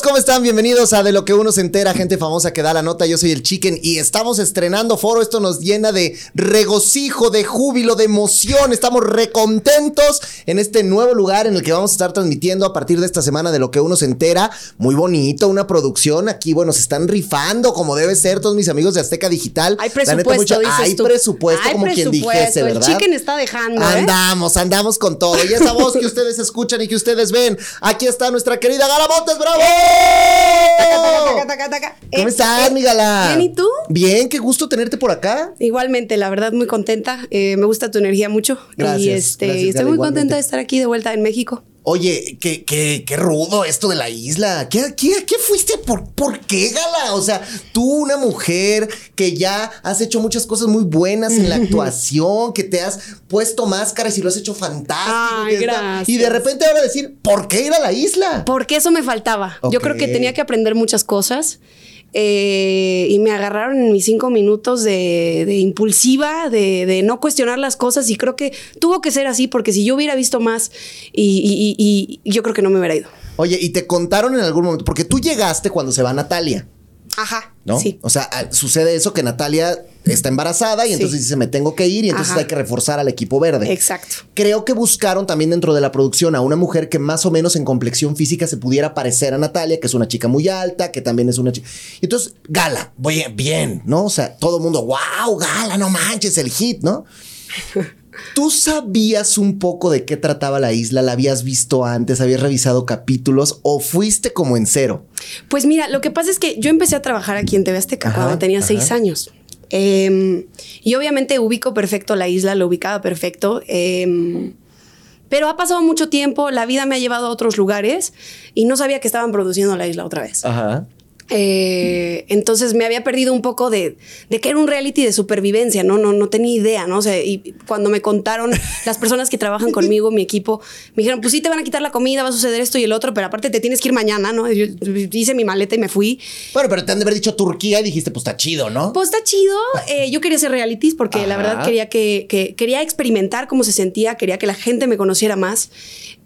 amigos, ¿cómo están? Bienvenidos a De lo que uno se entera, gente famosa que da la nota. Yo soy el Chicken y estamos estrenando foro. Esto nos llena de regocijo, de júbilo, de emoción. Estamos recontentos en este nuevo lugar en el que vamos a estar transmitiendo a partir de esta semana de lo que uno se entera. Muy bonito, una producción. Aquí, bueno, se están rifando como debe ser todos mis amigos de Azteca Digital. Hay presupuesto, dices Hay tú. presupuesto, Hay como quien dijese, ¿verdad? El Chicken está dejando, ¿eh? Andamos, andamos con todo. Y esa voz que ustedes escuchan y que ustedes ven, aquí está nuestra querida Gala Montes, bravo. Taca. ¿Cómo Eh, estás, mi Gala? Bien, ¿y tú? Bien, qué gusto tenerte por acá. Igualmente, la verdad, muy contenta. Eh, me gusta tu energía mucho. Gracias, Y este, gracias, estoy Gala, muy igualmente. contenta de estar aquí de vuelta en México. Oye, qué, qué, qué rudo esto de la isla. ¿Qué, qué, qué fuiste? ¿Por, ¿Por qué, Gala? O sea, tú, una mujer que ya has hecho muchas cosas muy buenas en la actuación, que te has puesto máscaras y lo has hecho fantástico. Ay, gracias. Y de repente ahora decir, ¿por qué ir a la isla? Porque eso me faltaba. Yo creo que tenía que aprender muchas cosas. Eh, y me agarraron en mis cinco minutos de, impulsiva, de, no cuestionar las cosas. Y creo que tuvo que ser así, porque si yo hubiera visto más, y- y yo creo que no me hubiera ido. Oye, y te contaron en algún momento, porque tú llegaste cuando se va Natalia. Ajá. ¿no? Sí. O sea, sucede eso que Natalia está embarazada y Sí. entonces dice, me tengo que ir y entonces Ajá. hay que reforzar al equipo verde. Exacto. Creo que buscaron también dentro de la producción a una mujer que más o menos en complexión física se pudiera parecer a Natalia, que es una chica muy alta, que también es una chica. Y entonces, Gala, voy bien, ¿no? O sea, todo el mundo, wow, Gala, no manches, el hit, ¿no? ¿Tú sabías un poco de qué trataba la isla? ¿La habías visto antes? ¿Habías revisado capítulos? ¿O fuiste como en cero? Pues mira, lo que pasa es que yo empecé a trabajar aquí en TV Azteca Ajá, cuando tenía ajá. seis años. Eh, y obviamente ubico perfecto la isla, lo ubicaba perfecto. eh, pero ha pasado mucho tiempo, la vida me ha llevado a otros lugares y no sabía que estaban produciendo la isla otra vez. Ajá. Eh, entonces me había perdido un poco de, de que era un reality de supervivencia, ¿no? No, no tenía idea, ¿no? O sea, y cuando me contaron las personas que trabajan conmigo, mi equipo, me dijeron, pues sí te van a quitar la comida, va a suceder esto y el otro, pero aparte te tienes que ir mañana, ¿no? Yo hice mi maleta y me fui. Bueno, pero te han de haber dicho Turquía y dijiste, pues está chido, ¿no? Pues está chido. eh, yo quería hacer realities porque la verdad quería que, que- quería experimentar cómo se sentía, quería que la gente me conociera más.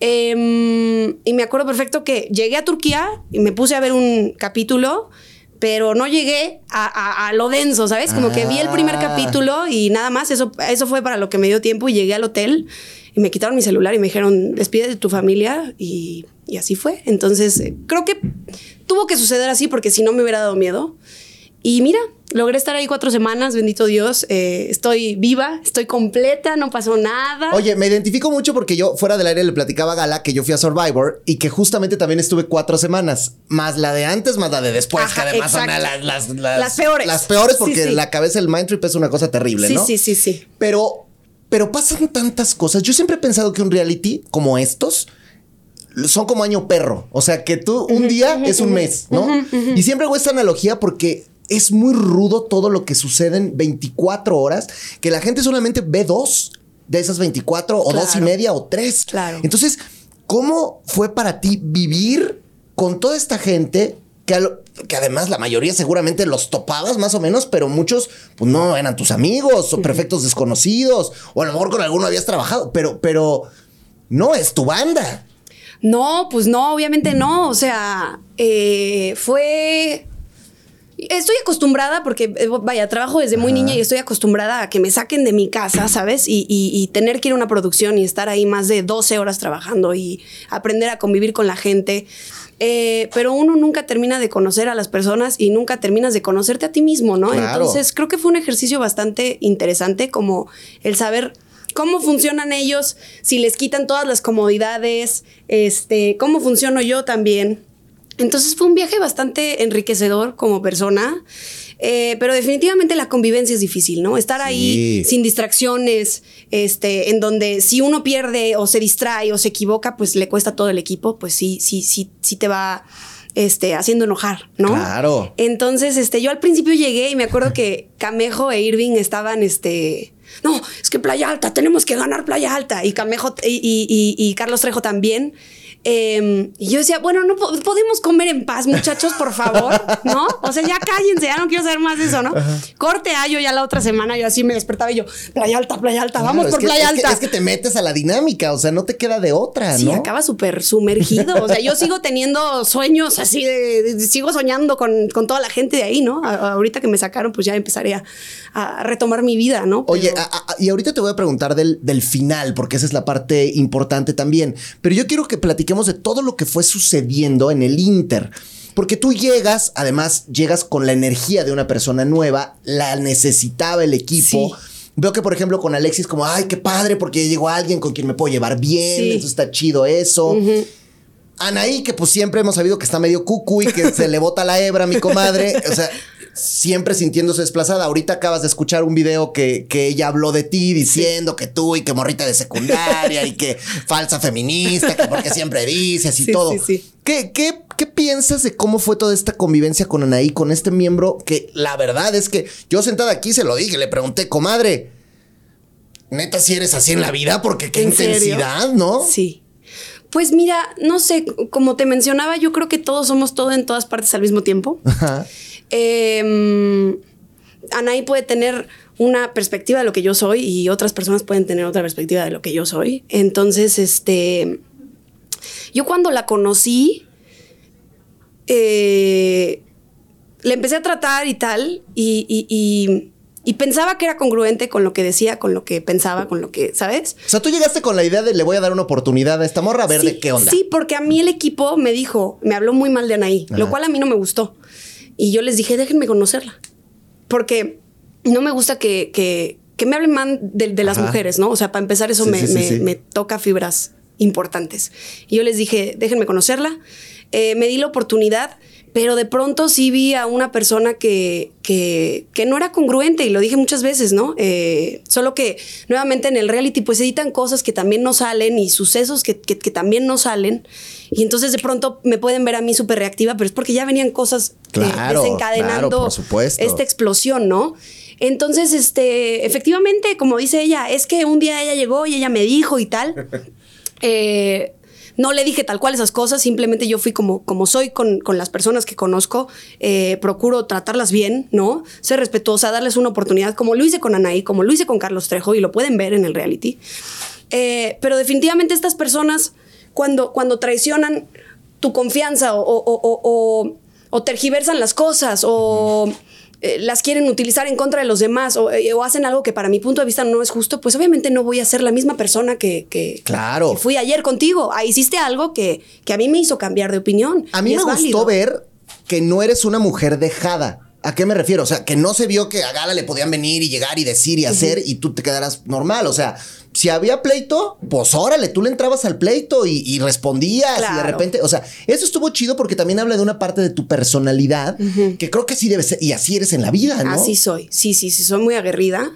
Em, y me acuerdo perfecto que llegué a Turquía y me puse a ver un capítulo, pero no llegué a, a- a lo denso, ¿sabes? Como que vi el primer Ah. capítulo y nada más. Eso, eso fue para lo que me dio tiempo y llegué al hotel y me quitaron mi celular y me dijeron, despide de tu familia y, y así fue. Entonces, eh, creo que tuvo que suceder así porque si no me hubiera dado miedo. Y mira, logré estar ahí cuatro semanas, bendito Dios. eh, estoy viva, estoy completa, no pasó nada. Oye, me identifico mucho porque yo fuera del aire le platicaba a Gala que yo fui a Survivor y que justamente también estuve cuatro semanas, más la de antes, más la de después, Ajá, que además son las, las, las, Las peores. Las peores porque sí. la cabeza del mind trip es una cosa terrible, sí, ¿no? sí, sí, sí. Pero, pero pasan tantas cosas. Yo siempre he pensado que un reality como estos son como año perro. O sea, que tú un día es un mes, ¿no? Y siempre hago esta analogía porque es muy rudo todo lo que sucede en 24 horas, que la gente solamente ve dos de esas 24 o dos y media o tres. Claro. Entonces, ¿cómo fue para ti vivir con toda esta gente que, que además la mayoría seguramente los topabas más o menos, pero muchos pues no eran tus amigos o perfectos desconocidos o a lo mejor con alguno habías trabajado, pero, pero no es tu banda. No, pues no, obviamente no. O sea, eh, fue. Estoy acostumbrada porque, eh, vaya, trabajo desde muy niña y estoy acostumbrada a que me saquen de mi casa, ¿sabes? Y, y- y tener que ir a una producción y estar ahí más de 12 horas trabajando y aprender a convivir con la gente. Eh, pero uno nunca termina de conocer a las personas y nunca terminas de conocerte a ti mismo, ¿no? Claro. Entonces, creo que fue un ejercicio bastante interesante como el saber cómo funcionan ellos, si les quitan todas las comodidades, este, cómo funciono yo también. Entonces fue un viaje bastante enriquecedor como persona, eh, pero definitivamente la convivencia es difícil, ¿no? Estar ahí sin distracciones, este, en donde si uno pierde o se distrae o se equivoca, pues le cuesta a todo el equipo, pues sí, sí, sí, sí te va este, haciendo enojar, ¿no? Claro. Entonces, este, yo al principio llegué y me acuerdo que Camejo e Irving estaban, este, no, es que Playa Alta, tenemos que ganar Playa Alta. Y Camejo y, y- y- y Carlos Trejo también. Em, y yo decía, bueno, no podemos comer en paz, muchachos, por favor, ¿no? O sea, ya cállense, ya no quiero saber más de eso, ¿no? Corte a yo ya la otra semana, yo así me despertaba y yo, playa alta, playa alta, vamos por playa alta. es que te metes a la dinámica, o sea, no te queda de otra, ¿no? Sí, acaba súper sumergido. O sea, yo sigo teniendo sueños así de, sigo soñando con, toda la gente de ahí, ¿no? ahorita que me sacaron, pues ya empezaré a, retomar mi vida, ¿no? Oye, y ahorita te voy a preguntar del, del final, porque esa es la parte importante también. Pero yo quiero que platiquemos de todo lo que fue sucediendo en el Inter. Porque tú llegas, además, llegas con la energía de una persona nueva, la necesitaba el equipo. Veo que, por ejemplo, con Alexis, como, ay, qué padre, porque llegó alguien con quien me puedo llevar bien, eso está chido eso. Anaí, que pues siempre hemos sabido que está medio cucu y que se le bota la hebra a mi comadre. O sea, siempre sintiéndose desplazada. Ahorita acabas de escuchar un video que, que ella habló de ti diciendo que tú y que morrita de secundaria y que falsa feminista, que porque siempre dices y todo. ¿Qué, qué, qué piensas de cómo fue toda esta convivencia con Anaí, con este miembro? Que la verdad es que yo sentada aquí se lo dije, le pregunté, comadre, neta, si eres así en la vida, porque qué intensidad, ¿no? Sí. Pues mira, no sé, como te mencionaba, yo creo que todos somos todo en todas partes al mismo tiempo. Ajá. Eh, Anaí puede tener una perspectiva de lo que yo soy y otras personas pueden tener otra perspectiva de lo que yo soy. Entonces, este, yo cuando la conocí, eh, le empecé a tratar y tal, y, pensaba que era congruente con lo que decía, con lo que pensaba, con lo que, ¿sabes? O sea, tú llegaste con la idea de le voy a dar una oportunidad a esta morra a ver de qué onda. Sí, porque a mí el equipo me dijo, me habló muy mal de Anaí, lo cual a mí no me gustó. Y yo les dije, déjenme conocerla. Porque no me gusta que, que, que me hablen mal de, las mujeres, ¿no? O sea, para empezar, eso me, me, toca fibras importantes. Y yo les dije, déjenme conocerla. Eh, me di la oportunidad pero de pronto sí vi a una persona que, que, que no era congruente y lo dije muchas veces, ¿no? Eh, solo que nuevamente en el reality pues editan cosas que también no salen y sucesos que, que, también no salen y entonces de pronto me pueden ver a mí súper reactiva, pero es porque ya venían cosas eh, desencadenando esta explosión, ¿no? Entonces, este, efectivamente, como dice ella, es que un día ella llegó y ella me dijo y tal. Eh, no le dije tal cual esas cosas, simplemente yo fui como, como soy con, las personas que conozco, eh, procuro tratarlas bien, ¿no? Ser respetuosa, darles una oportunidad, como lo hice con Anaí, como lo hice con Carlos Trejo, y lo pueden ver en el reality. Eh, pero definitivamente estas personas, cuando, cuando traicionan tu confianza o tergiversan las cosas o... Eh, las quieren utilizar en contra de los demás eh, o, hacen algo que para mi punto de vista no es justo, pues obviamente no voy a ser la misma persona que, que, claro. fui ayer contigo. Ahí hiciste algo que, que, a mí me hizo cambiar de opinión. A mí me gustó ver que no eres una mujer dejada. ¿A qué me refiero? O sea, que no se vio que a Gala le podían venir y llegar y decir y hacer y tú te quedaras normal. O sea, si había pleito, pues órale, tú le entrabas al pleito y, respondías y de repente, o sea, eso estuvo chido porque también habla de una parte de tu personalidad que creo que sí debe ser, y así eres en la vida, ¿no? Así soy, sí, sí, sí, soy muy aguerrida.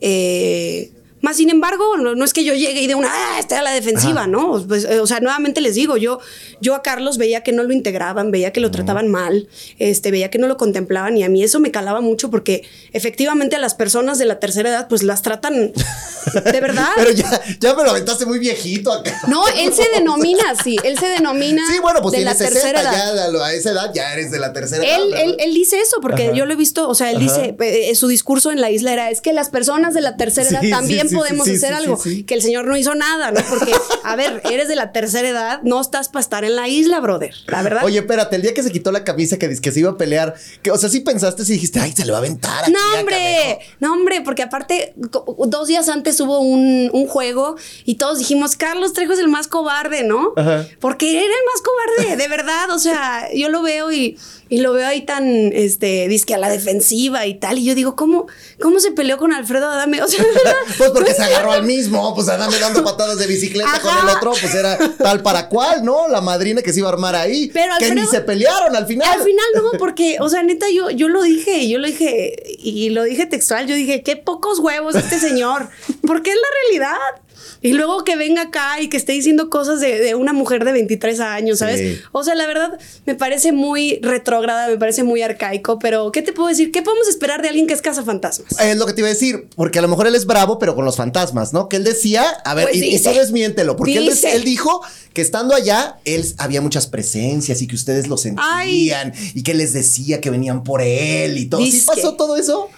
Eh, más sin embargo, no, es que yo llegue y de una, ah, está a la defensiva, ¿no? Pues, eh, o sea, nuevamente les digo, yo, yo a Carlos veía que no lo integraban, veía que lo trataban mal, este, veía que no lo contemplaban y a mí eso me calaba mucho porque efectivamente a las personas de la tercera edad pues las tratan de verdad. Pero ya, ya me lo aventaste muy viejito acá. No, él se denomina así, él se denomina sí, bueno, pues de la tercera edad. Ya, a esa edad ya eres de la tercera él, edad. Él, él, dice eso porque yo lo he visto, o sea, él dice, eh, su discurso en la isla era, es que las personas de la tercera edad también podemos hacer algo. Que el señor no hizo nada, ¿no? Porque, a ver, eres de la tercera edad, no estás para estar en la isla, brother. La verdad. Oye, espérate, el día que se quitó la camisa que, que se iba a pelear, que, o sea, sí pensaste, si dijiste, ay, se le va a aventar. no, hombre, no, hombre, porque aparte, dos días antes hubo un, juego y todos dijimos, Carlos Trejo es el más cobarde, ¿no? Porque era el más cobarde, de verdad. O sea, yo lo veo y y lo veo ahí tan, este, disque a la defensiva y tal. Y yo digo, ¿cómo, cómo se peleó con Alfredo Adame? O sea, pues porque se agarró al mismo, pues Adame dando patadas de bicicleta con el otro, pues era tal para cual, ¿no? La madrina que se iba a armar ahí. Pero que ni se pelearon al final. Al final no, porque, o sea, neta, yo, yo lo dije, yo lo dije, y lo dije textual, yo dije, qué pocos huevos este señor. porque es la realidad. Y luego que venga acá y que esté diciendo cosas de, de una mujer de 23 años, ¿sabes? Sí. O sea, la verdad me parece muy retrógrada, me parece muy arcaico, pero ¿qué te puedo decir? ¿Qué podemos esperar de alguien que es cazafantasmas? Es lo que te iba a decir, porque a lo mejor él es bravo, pero con los fantasmas, ¿no? Que él decía, a ver, Pues y, y dice. tú desmiéntelo, porque él, él dijo que estando allá, él había muchas presencias y que ustedes lo sentían y que les decía que venían por él y todo. ¿Sí Dice. pasó todo eso?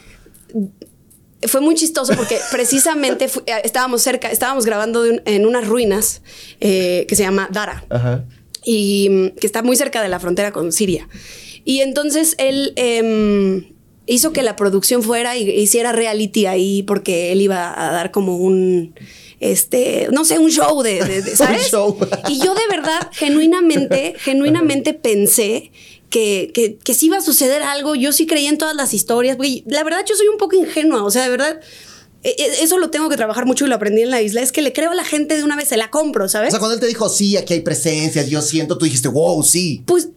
Fue muy chistoso porque precisamente eh, estábamos cerca, estábamos grabando un- en unas ruinas eh, que se llama Dara Ajá. y mm, que está muy cerca de la frontera con Siria. Y entonces él em, hizo que la producción fuera y hiciera reality ahí porque él iba a dar como un, este, no sé, un show de, de- de- ¿sabes? show. Y yo de verdad, genuinamente, genuinamente pensé que, que, que sí iba a suceder algo. Yo sí creía en todas las historias. porque la verdad, yo soy un poco ingenua. O sea, de verdad, e- e- eso lo tengo que trabajar mucho y lo aprendí en la isla. Es que le creo a la gente de una vez, se la compro, O ¿sabes? sea, cuando él te dijo, sí, aquí hay presencias, yo siento, tú dijiste, wow, sí. Pues,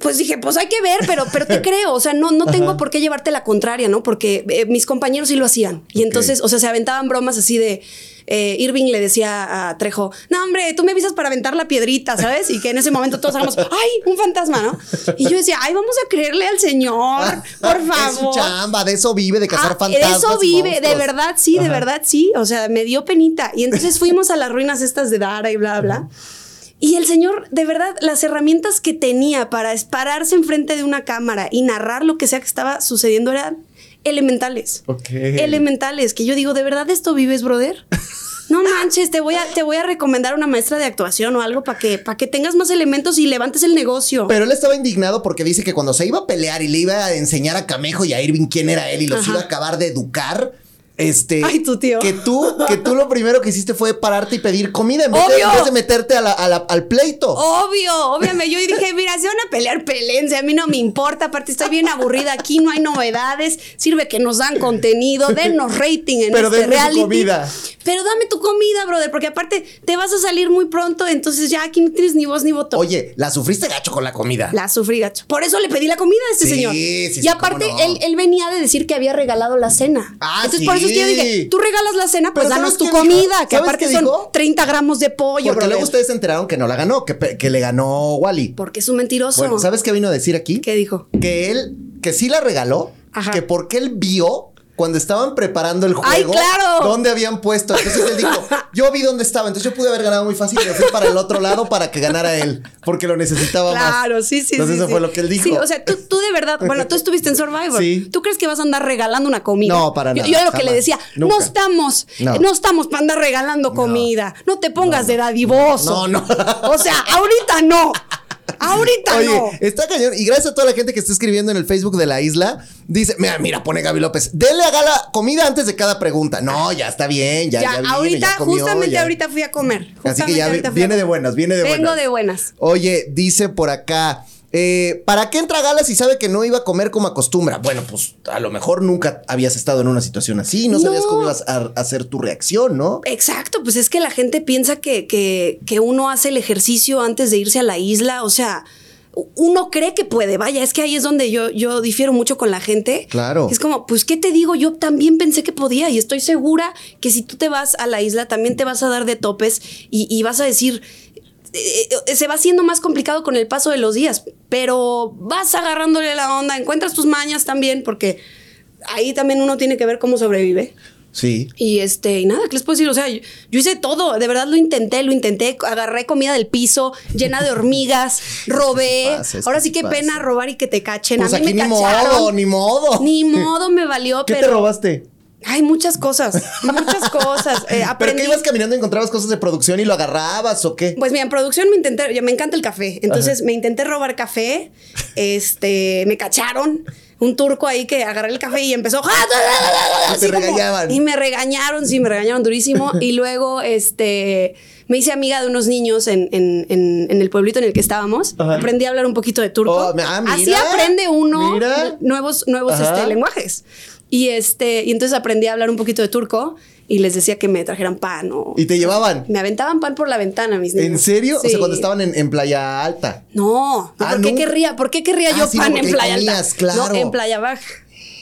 pues dije, pues hay que ver, pero, pero te creo. O sea, no, no tengo por qué llevarte la contraria, ¿no? Porque eh, mis compañeros sí lo hacían. Y entonces, o sea, se aventaban bromas así de. eh, Irving le decía a Trejo, no, hombre, tú me avisas para aventar la piedrita, ¿sabes? Y que en ese momento todos hagamos, ¡ay, un fantasma, ¿no? Y yo decía, ¡ay, vamos a creerle al señor, por Es su favor! chamba, de eso vive, de cazar Ah, fantasmas. De eso vive, de verdad sí, de verdad sí. O sea, me dio penita. Y entonces fuimos a las ruinas estas de Dara y bla, bla. Y el señor, de verdad, las herramientas que tenía para pararse enfrente de una cámara y narrar lo que sea que estaba sucediendo eran elementales. Ok. Elementales. Que yo digo, ¿de verdad esto vives, brother? No manches, te voy a, te voy a recomendar una maestra de actuación o algo para que, para que tengas más elementos y levantes el negocio. Pero él estaba indignado porque dice que cuando se iba a pelear y le iba a enseñar a Camejo y a Irving quién era él y los Ajá. iba a acabar de educar, este. Ay, tu tío. Que tú, que tú lo primero que hiciste fue pararte y pedir comida en vez, de, Obvio. en vez de meterte a la- a la- al pleito. Obvio, obviamente. Yo dije, mira, si van a pelear, pelense. A mí no me importa. Aparte, estoy bien aburrida. Aquí no hay novedades. Sirve que nos dan contenido. Denos rating en Pero este reality. comida. Pero dame tu comida, brother. Porque aparte, te vas a salir muy pronto. Entonces ya aquí no tienes ni voz ni voto. Oye, la sufriste gacho con la comida. La sufrí, gacho. Por eso le pedí la comida a este Sí, señor. sí, sí, y aparte, cómo no. él, él venía de decir que había regalado la cena. Ah, Entonces, por eso es que yo dije, tú regalas la cena, pues danos ¿sabes tu dijo? comida. Que ¿Sabes aparte son dijo? 30 gramos de pollo, Porque brother. luego ustedes se enteraron que no la ganó, que, que le ganó Wally. Porque es un mentiroso. Bueno, ¿sabes qué vino a decir aquí? ¿Qué dijo? Que él, que sí la regaló, Ajá. que porque él vio cuando estaban preparando el juego, ¡Ay, claro! dónde habían puesto. Entonces él dijo, yo vi dónde estaba, entonces yo pude haber ganado muy fácil, pero fui para el otro lado para que ganara él, porque lo necesitaba más. Claro, sí, sí. Entonces sí, eso sí. fue lo que él dijo. Sí, o sea, tú, tú de verdad, bueno, tú estuviste en Survivor. Sí. ¿Tú crees que vas a andar regalando una comida? No, para Yo- nada, Yo, era lo que le decía, Nunca. no estamos, No. no, estamos para andar regalando comida. No te pongas de dadivoso. No, no. O sea, ahorita no. Ahorita Oye, no. está cañón. Y gracias a toda la gente que está escribiendo en el Facebook de la isla. Dice, mira, mira, pone Gaby López. Denle a Gala comida antes de cada pregunta. No, ya está bien, ya, Ya, ya, vine, ahorita, ya comió, justamente ya. ahorita fui a comer. Así que ya viene de buenas, viene de Vengo buenas. de buenas. Oye, dice por acá. Eh, ¿Para qué entra Gala si sabe que no iba a comer como acostumbra? Bueno, pues a lo mejor nunca habías estado en una situación así, no, sabías cómo ibas a, a hacer tu reacción, ¿no? Exacto, pues es que la gente piensa que, que, que uno hace el ejercicio antes de irse a la isla, o sea, uno cree que puede, vaya, es que ahí es donde yo, yo difiero mucho con la gente. Claro. Es como, pues, ¿qué te digo? Yo también pensé que podía y estoy segura que si tú te vas a la isla también te vas a dar de topes y, y vas a decir... eh, se va haciendo más complicado con el paso de los días, pero vas agarrándole la onda, encuentras tus mañas también, porque ahí también uno tiene que ver cómo sobrevive. Sí. Y este, y nada, ¿qué les puedo decir? O sea, yo, yo hice todo, de verdad lo intenté, lo intenté, agarré comida del piso, llena de hormigas, robé. pasa, Ahora sí que pasa. pena robar y que te cachen. Pues a mí aquí me ni cacharon. modo, ni modo. Ni modo me valió, ¿Qué pero. te robaste? Hay muchas cosas, muchas cosas. Eh, ¿Pero que ibas caminando y encontrabas cosas de producción y lo agarrabas o qué? Pues mira, en producción me intenté, ya me encanta el café, entonces me intenté robar café, este, me cacharon, un turco ahí que agarré el café y empezó Y como- regañaban. y me regañaron, sí, me regañaron durísimo y luego, este, me hice amiga de unos niños en, en- en- en el pueblito en el que estábamos, Ajá. aprendí a hablar un poquito de turco, Oh, ah, mira, así aprende uno mira. nuevos, nuevos este, lenguajes. Y este, y entonces aprendí a hablar un poquito de turco y les decía que me trajeran pan o ¿Y te llevaban? me aventaban pan por la ventana, mis niños. ¿En serio? O sea, cuando estaban en, en Playa Alta. No, Ah, ¿por qué nunca. querría, por qué querría Ah, yo sí, pan no, en Playa Alta? claro. No, en Playa Baja.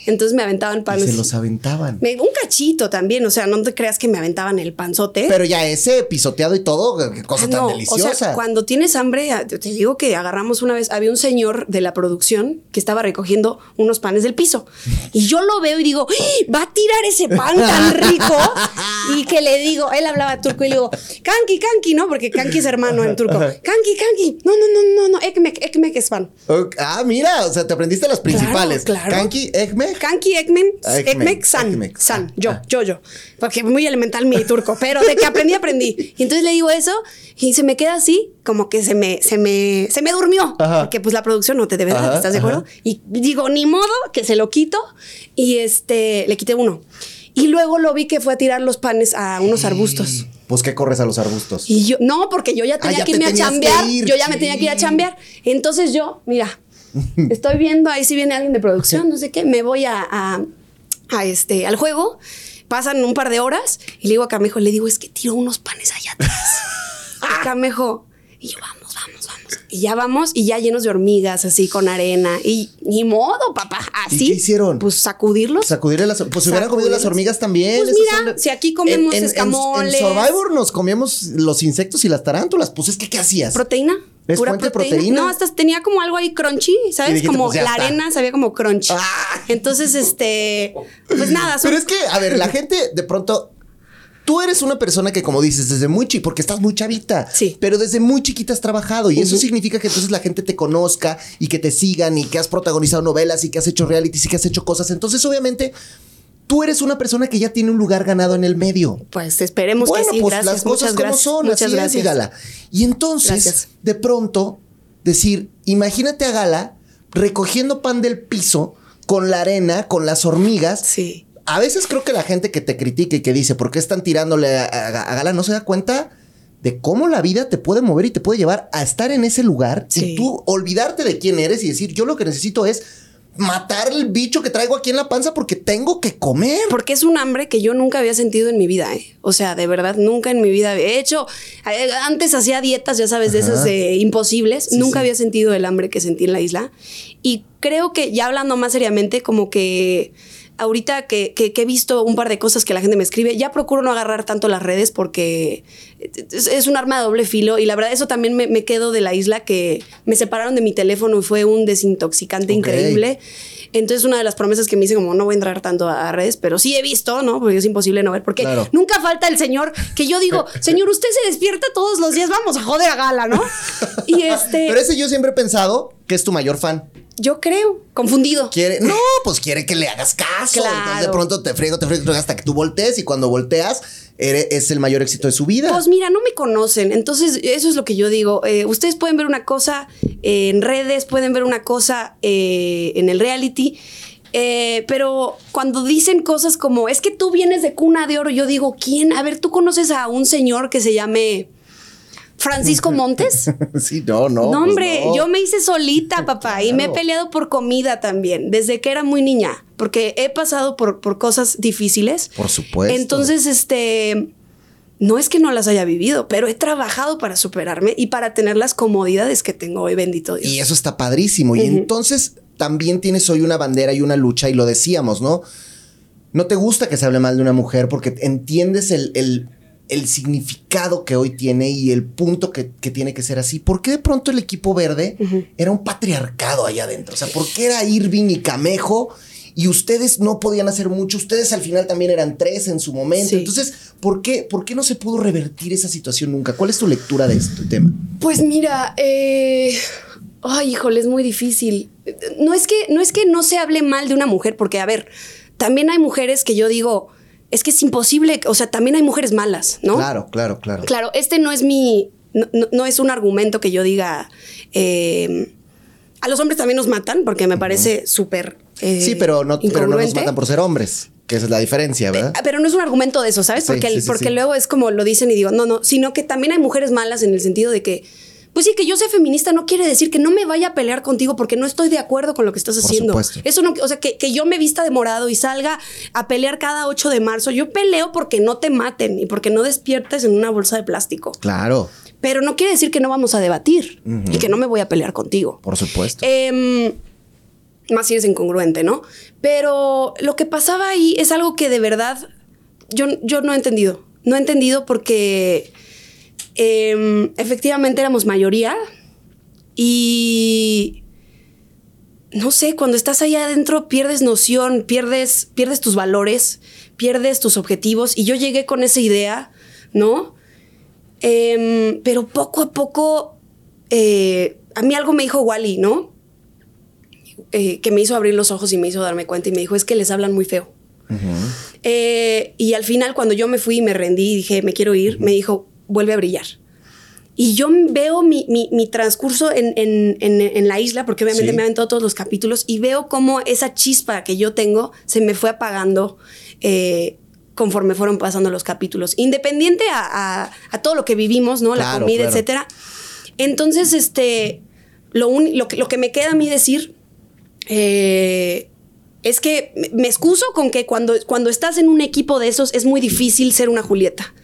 Entonces me aventaban Y panes. se los aventaban. Me- un cachito también, o sea, no te creas que me aventaban el panzote. Pero ya ese pisoteado y todo, qué cosa Ah, tan no, deliciosa. O sea, cuando tienes hambre, ah, te digo que agarramos una vez, había un señor de la producción que estaba recogiendo unos panes del piso. Y yo lo veo y digo, ¡Ah! va a tirar ese pan tan rico. Y que le digo, él hablaba turco y le digo, Kanki, Kanki, ¿no? Porque Kanki es hermano en turco. Kanki, Kanki. No, no, no, no, no, Ekmek, Ekmek es pan. Ah, mira, o sea, te aprendiste las principales. claro. Kanki, Ekmek. Kanki, Ekmen, Ah, Ekmek, Ekmek, San. San, Ah, yo, ah. yo, yo. Porque muy elemental mi turco, pero de que aprendí, aprendí. Y entonces le digo eso y se me queda así, como que se me, se me, se me durmió. Ajá. Porque pues la producción no te debe dar, ¿estás de acuerdo? Y digo, ni modo, que se lo quito y este, le quité uno. Y luego lo vi que fue a tirar los panes a unos arbustos. Pues que corres a los arbustos. Y yo, no, porque yo ya tenía Ah, ya que irme a chambear. ir, yo ya me tenía que ir a chambear. Entonces yo, mira, estoy viendo ahí si viene alguien de producción, no sé qué, me voy a, a- a este, al juego. Pasan un par de horas y le digo a Camejo, le digo, es que tiro unos panes allá atrás. Y Camejo, y yo, vamos, vamos, vamos. Y ya vamos y ya llenos de hormigas, así con arena. Y ni modo, papá, ¿Y así. qué hicieron? Pues sacudirlos. Sacudirle las. Pues se hubieran comido las hormigas también. Pues mira, de- si aquí comemos escamoles. En, Survivor nos comíamos los insectos y las tarántulas. Pues es que, ¿qué hacías? Proteína. ¿Es fuente de proteína? No, hasta tenía como algo ahí crunchy, ¿sabes? dijiste, como pues, la está. arena sabía como crunch. Ah. Entonces, este, pues nada, son- Pero es que, a ver, la gente de pronto. Tú eres una persona que, como dices, desde muy chiquita, porque estás muy chavita, Sí. pero desde muy chiquita has trabajado y eso significa que entonces la gente te conozca y que te sigan y que has protagonizado novelas y que has hecho realities y que has hecho cosas. Entonces, obviamente, tú eres una persona que ya tiene un lugar ganado en el medio. pues esperemos bueno, que sí. pues gracias, las cosas muchas como gracias. son, muchas así es, gracias. y Gala. Y entonces, Gracias. de pronto, decir, imagínate a Gala recogiendo pan del piso con la arena, con las hormigas. Sí. A veces creo que la gente que te critica y que dice, ¿por qué están tirándole a, a- a Gala? No se da cuenta de cómo la vida te puede mover y te puede llevar a estar en ese lugar Sí. y tú olvidarte de quién eres y decir, yo lo que necesito es matar el bicho que traigo aquí en la panza porque tengo que comer. Porque es un hambre que yo nunca había sentido en mi vida, ¿eh? O sea, de verdad, nunca en mi vida había hecho. eh, Antes hacía dietas, ya sabes, de Ajá. esas de imposibles. Sí, nunca sí. había sentido el hambre que sentí en la isla. Y creo que ya hablando más seriamente, como que ahorita que, que- que he visto un par de cosas que la gente me escribe, ya procuro no agarrar tanto las redes porque es, es un arma de doble filo. Y la verdad, eso también me, me quedo de la isla que me separaron de mi teléfono y fue un desintoxicante increíble. Entonces, una de las promesas que me hice, como no voy a entrar tanto a redes, pero sí he visto, ¿no? Porque es imposible no ver. Porque Claro. nunca falta el señor que yo digo, señor, usted se despierta todos los días, vamos a joder a gala, ¿no? Y este, Pero ese yo siempre he pensado que es tu mayor fan. yo creo, confundido. Quiere, no, pues quiere que le hagas caso. Claro. Entonces de pronto te friego, te friego hasta que tú voltees y cuando volteas es el mayor éxito de su vida. Pues mira, no me conocen. Entonces, eso es lo que yo digo. Eh, ustedes pueden ver una cosa eh, en redes, pueden ver una cosa eh, en el reality. pero cuando dicen cosas como, es que tú vienes de cuna de oro, yo digo, ¿quién? A ver, ¿tú conoces a un señor que se llame Francisco Montes? sí, no, no. No, pues hombre, no. yo me hice solita, papá, y me he peleado por comida también, desde que era muy niña, porque he pasado por, por cosas difíciles. Por supuesto. Entonces, este, no es que no las haya vivido, pero he trabajado para superarme y para tener las comodidades que tengo hoy, bendito Dios. Y eso está padrísimo. Y entonces también tienes hoy una bandera y una lucha, y lo decíamos, ¿no? No te gusta que se hable mal de una mujer porque entiendes el, el- el significado que hoy tiene y el punto que, que tiene que ser así. ¿Por qué de pronto el equipo verde era un patriarcado allá adentro? O sea, ¿por qué era Irving y Camejo? Y ustedes no podían hacer mucho. Ustedes al final también eran tres en su momento. Sí. Entonces, ¿por qué, ¿por qué no se pudo revertir esa situación nunca? ¿Cuál es tu lectura de este tema? Pues mira, eh, ay, híjole, es muy difícil. No es que no es que no se hable mal de una mujer, porque a ver, también hay mujeres que yo digo, es que es imposible, o sea, también hay mujeres malas, ¿no? Claro, claro, claro. Claro, este no es mi, no, es un argumento que yo diga, eh, a los hombres también nos matan, porque me parece súper... eh, Sí, pero no, pero no nos matan por ser hombres, que esa es la diferencia, ¿verdad? Pero no es un argumento de eso, ¿sabes? Sí, Porque, el- sí, sí, porque luego es como lo dicen y digo, no, no, sino que también hay mujeres malas en el sentido de que, pues sí, que yo sea feminista no quiere decir que no me vaya a pelear contigo porque no estoy de acuerdo con lo que estás Por haciendo. supuesto. Eso no, o sea, que, que yo me vista de morado y salga a pelear cada 8 de marzo. Yo peleo porque no te maten y porque no despiertes en una bolsa de plástico. Claro, Pero no quiere decir que no vamos a debatir y que no me voy a pelear contigo. por supuesto. Em, Más si eres incongruente, ¿no? Pero lo que pasaba ahí es algo que de verdad yo, yo no he entendido. No he entendido porque em, efectivamente éramos mayoría y no sé, cuando estás ahí adentro pierdes noción, pierdes, pierdes tus valores, pierdes tus objetivos. Y yo llegué con esa idea, ¿no? Em, pero poco a poco, eh, a mí algo me dijo Wally, ¿no? Eh, que me hizo abrir los ojos y me hizo darme cuenta y me dijo, es que les hablan muy feo. Eh, y al final, cuando yo me fui y me rendí y dije, me quiero ir, me dijo, vuelve a brillar. Y yo veo mi, mi, transcurso en, en, en, la isla, porque obviamente me han aventado todos los capítulos, y veo cómo esa chispa que yo tengo se me fue apagando eh, conforme fueron pasando los capítulos. Independiente a, a, todo lo que vivimos, ¿no? la comida, etcétera. Entonces, este, lo, lo, que, lo que me queda a mí decir eh, es que me excuso con que cuando, cuando estás en un equipo de esos es muy difícil ser una Julieta.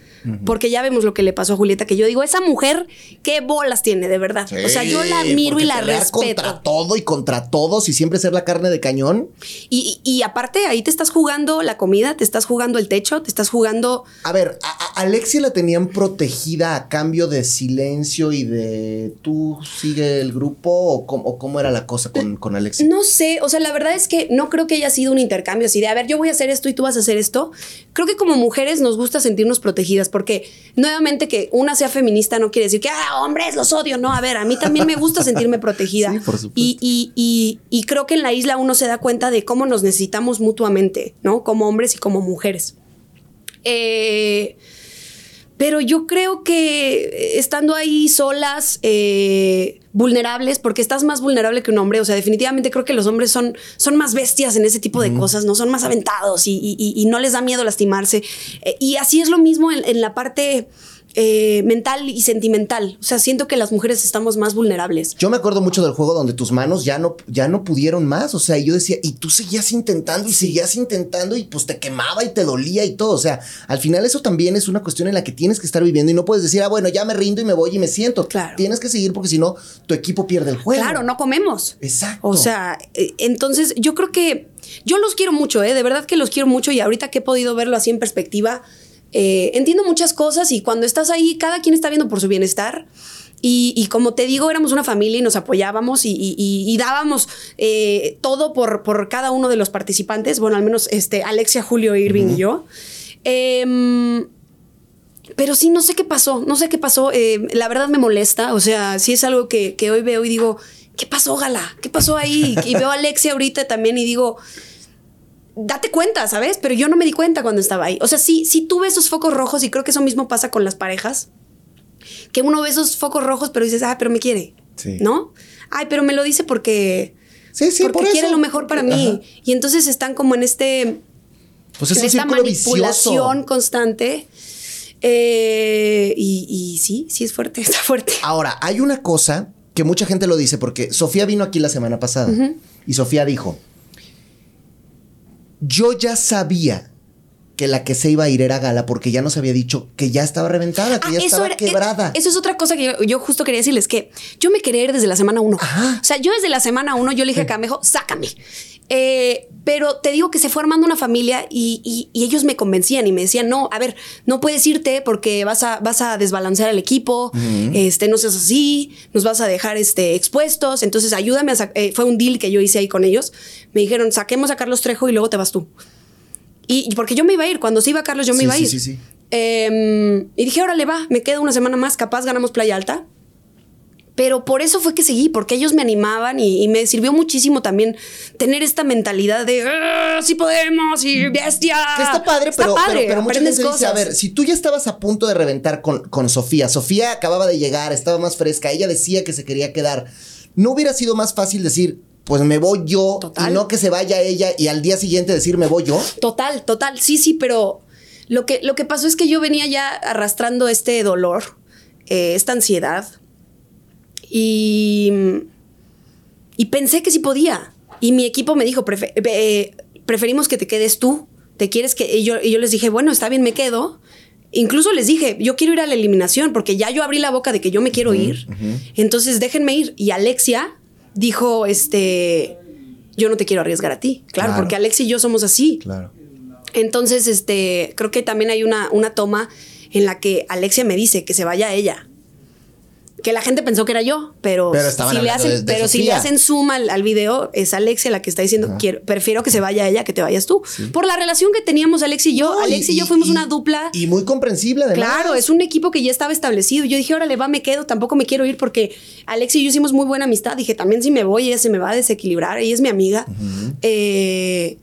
Porque ya vemos lo que le pasó a Julieta, que yo digo, esa mujer, qué bolas tiene, de verdad. o sea, yo la admiro y la respeto. Contra todo y contra todos y siempre ser la carne de cañón. Y, y, aparte, ahí te estás jugando la comida, te estás jugando el techo, te estás jugando. A ver, a, Alexia la tenían protegida a cambio de silencio y de tú sigue el grupo o cómo, era la cosa con, con Alexia. No sé, o sea, la verdad es que no creo que haya sido un intercambio así de, a ver, yo voy a hacer esto y tú vas a hacer esto. Creo que como mujeres nos gusta sentirnos protegidas porque nuevamente que una sea feminista no quiere decir que, ah, hombres, los odio. No, a ver, a mí también me gusta sentirme protegida. Sí, por y, y, y, y, creo que en la isla uno se da cuenta de cómo nos necesitamos mutuamente, ¿no? Como hombres y como mujeres. Eh, pero yo creo que estando ahí solas, eh, vulnerables, porque estás más vulnerable que un hombre, o sea, definitivamente creo que los hombres son, son más bestias en ese tipo de cosas, ¿no? Son más aventados y, no les da miedo lastimarse. Eh, y así es lo mismo en la parte eh, mental y sentimental. O sea, siento que las mujeres estamos más vulnerables. Yo me acuerdo mucho del juego donde tus manos ya no, ya no pudieron más. O sea, yo decía, y tú seguías intentando y seguías intentando y pues te quemaba y te dolía y todo. O sea, al final eso también es una cuestión en la que tienes que estar viviendo y no puedes decir, ah, bueno, ya me rindo y me voy y me siento. Claro. Tienes que seguir porque si no, tu equipo pierde el juego. Claro, no comemos. Exacto. O sea, eh, entonces yo creo que yo los quiero mucho, ¿eh? De verdad que los quiero mucho y ahorita que he podido verlo así en perspectiva, eh, entiendo muchas cosas y cuando estás ahí, cada quien está viendo por su bienestar. Y, como te digo, éramos una familia y nos apoyábamos y, dábamos eh, todo por, por, cada uno de los participantes. Bueno, al menos este, Alexia, Julio, Irving y yo. Em, pero sí, no sé qué pasó, no sé qué pasó. Eh, la verdad me molesta, o sea, sí es algo que, que hoy veo y digo, ¿qué pasó, Gala? ¿Qué pasó ahí? Y veo a Alexia ahorita también y digo, date cuenta, ¿sabes? Pero yo no me di cuenta cuando estaba ahí. O sea, sí, sí tuve esos focos rojos y creo que eso mismo pasa con las parejas. Que uno ve esos focos rojos, pero dices, ah, pero me quiere. Sí. ¿No? Ay, pero me lo dice porque. Sí, sí, porque quiere lo mejor para mí. Y entonces están como en este. Pues es en esta manipulación constante. Eh, y, sí, sí es fuerte, está fuerte. Ahora, hay una cosa que mucha gente lo dice, porque Sofía vino aquí la semana pasada y Sofía dijo: yo ya sabía que la que se iba a ir era Gala porque ya nos había dicho que ya estaba reventada, que ah, ya estaba eh, quebrada. eso es otra cosa que yo, justo quería decirles, que yo me quería ir desde la semana uno. O sea, yo desde la semana uno yo le dije a Camejo, sácame. Eh, pero te digo que se fue armando una familia y, ellos me convencían y me decían, no, a ver, no puedes irte porque vas a, vas a desbalancear el equipo, este, no seas así, nos vas a dejar este, expuestos, entonces ayúdame a eh, fue un deal que yo hice ahí con ellos, me dijeron, saquemos a Carlos Trejo y luego te vas tú. Y, porque yo me iba a ir, cuando se iba Carlos yo me iba a ir. Sí, sí, eh, y dije, órale, va, me queda una semana más, capaz ganamos Playa Alta. Pero por eso fue que seguí, porque ellos me animaban y, me sirvió muchísimo también tener esta mentalidad de ah, sí podemos y bestia. Que está padre, pero, padre, pero, mucha gente dice, a ver, si tú ya estabas a punto de reventar con, con Sofía, Sofía acababa de llegar, estaba más fresca, ella decía que se quería quedar, ¿no hubiera sido más fácil decir, pues me voy yo y no que se vaya ella y al día siguiente decir me voy yo? Total, total, sí, sí, pero lo que, lo que pasó es que yo venía ya arrastrando este dolor, eh, esta ansiedad y, y pensé que sí podía. Y mi equipo me dijo, eh, preferimos que te quedes tú. ¿Te quieres que...? Y yo, yo les dije, bueno, está bien, me quedo. Incluso les dije, yo quiero ir a la eliminación porque ya yo abrí la boca de que yo me quiero ir. Entonces déjenme ir. Y Alexia dijo, este, yo no te quiero arriesgar a ti. Claro, Claro. porque Alex y yo somos así. Claro. Entonces, este, creo que también hay una, una toma en la que Alexia me dice que se vaya ella. Que la gente pensó que era yo, pero, Pero si le hacen, de- de pero si le hacen zoom al, al video, es Alexia la que está diciendo, quiero, prefiero que se vaya ella que te vayas tú. Por la relación que teníamos Alex y yo, No, Alex y, yo fuimos una dupla. Y muy comprensible, además. Claro, es un equipo que ya estaba establecido. Yo dije, órale, va, me quedo, tampoco me quiero ir porque Alex y yo hicimos muy buena amistad. Dije, también si me voy, ella se me va a desequilibrar, ella es mi amiga. Eh,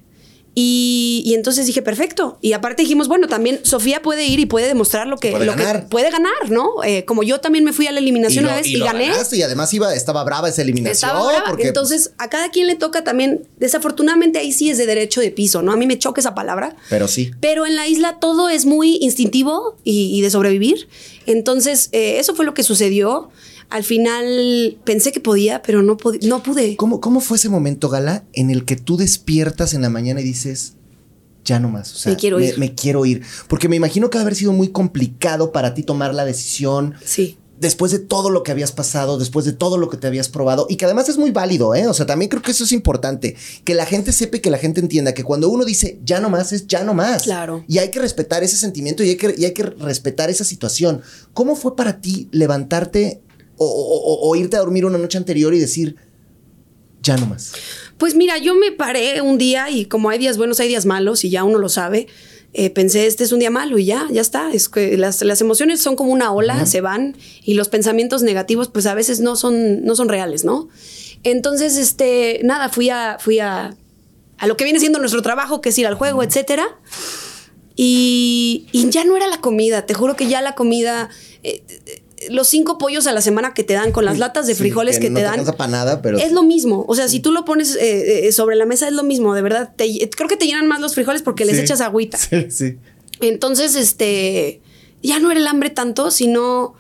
y, y entonces dije, perfecto. Y aparte dijimos, bueno, también Sofía puede ir y puede demostrar lo que Puede lo que ganar. puede ganar, ¿no? Eh, como yo también me fui a la eliminación lo- una vez y, lo gané. ganaste, y además iba, estaba brava esa eliminación. Estaba brava. porque, pues, Entonces, a cada quien le toca también, desafortunadamente ahí sí es de derecho de piso, ¿no? A mí me choca esa palabra. Pero sí. Pero en la isla todo es muy instintivo y, y de sobrevivir. Entonces, eh, eso fue lo que sucedió. Al final pensé que podía, pero no, pod- no pude. ¿Cómo, ¿Cómo fue ese momento, Gala, en el que tú despiertas en la mañana y dices, ya no más? O sea, Me quiero ir. Me quiero ir. Porque me imagino que ha haber sido muy complicado para ti tomar la decisión. Sí. Después de todo lo que habías pasado, después de todo lo que te habías probado, y que además es muy válido, ¿eh? O sea, también creo que eso es importante, que la gente sepa y que la gente entienda que cuando uno dice ya no más, es ya no más. Claro. Y hay que respetar ese sentimiento y hay que, y hay que respetar esa situación. ¿Cómo fue para ti levantarte o, o- o- o irte a dormir una noche anterior y decir ya no más? Pues mira, yo me paré un día y como hay días buenos, hay días malos y ya uno lo sabe. eh, pensé, este es un día malo y ya, ya está. Es que las, las emociones son como una ola, se van y los pensamientos negativos, pues a veces no son, no son reales, ¿no? Entonces, este, nada, fui a, fui a, a lo que viene siendo nuestro trabajo, que es ir al juego, etcétera. Y, y ya no era la comida, te juro que ya la comida, eh, los cinco pollos a la semana que te dan con las latas de Sí, frijoles que, no te dan, nada, pero es lo mismo. O sea, si tú lo pones eh, eh, sobre la mesa, es lo mismo, de verdad. Te- creo que te llenan más los frijoles porque les Sí. echas agüita. Sí, sí. Entonces, este, ya no era el hambre tanto, sino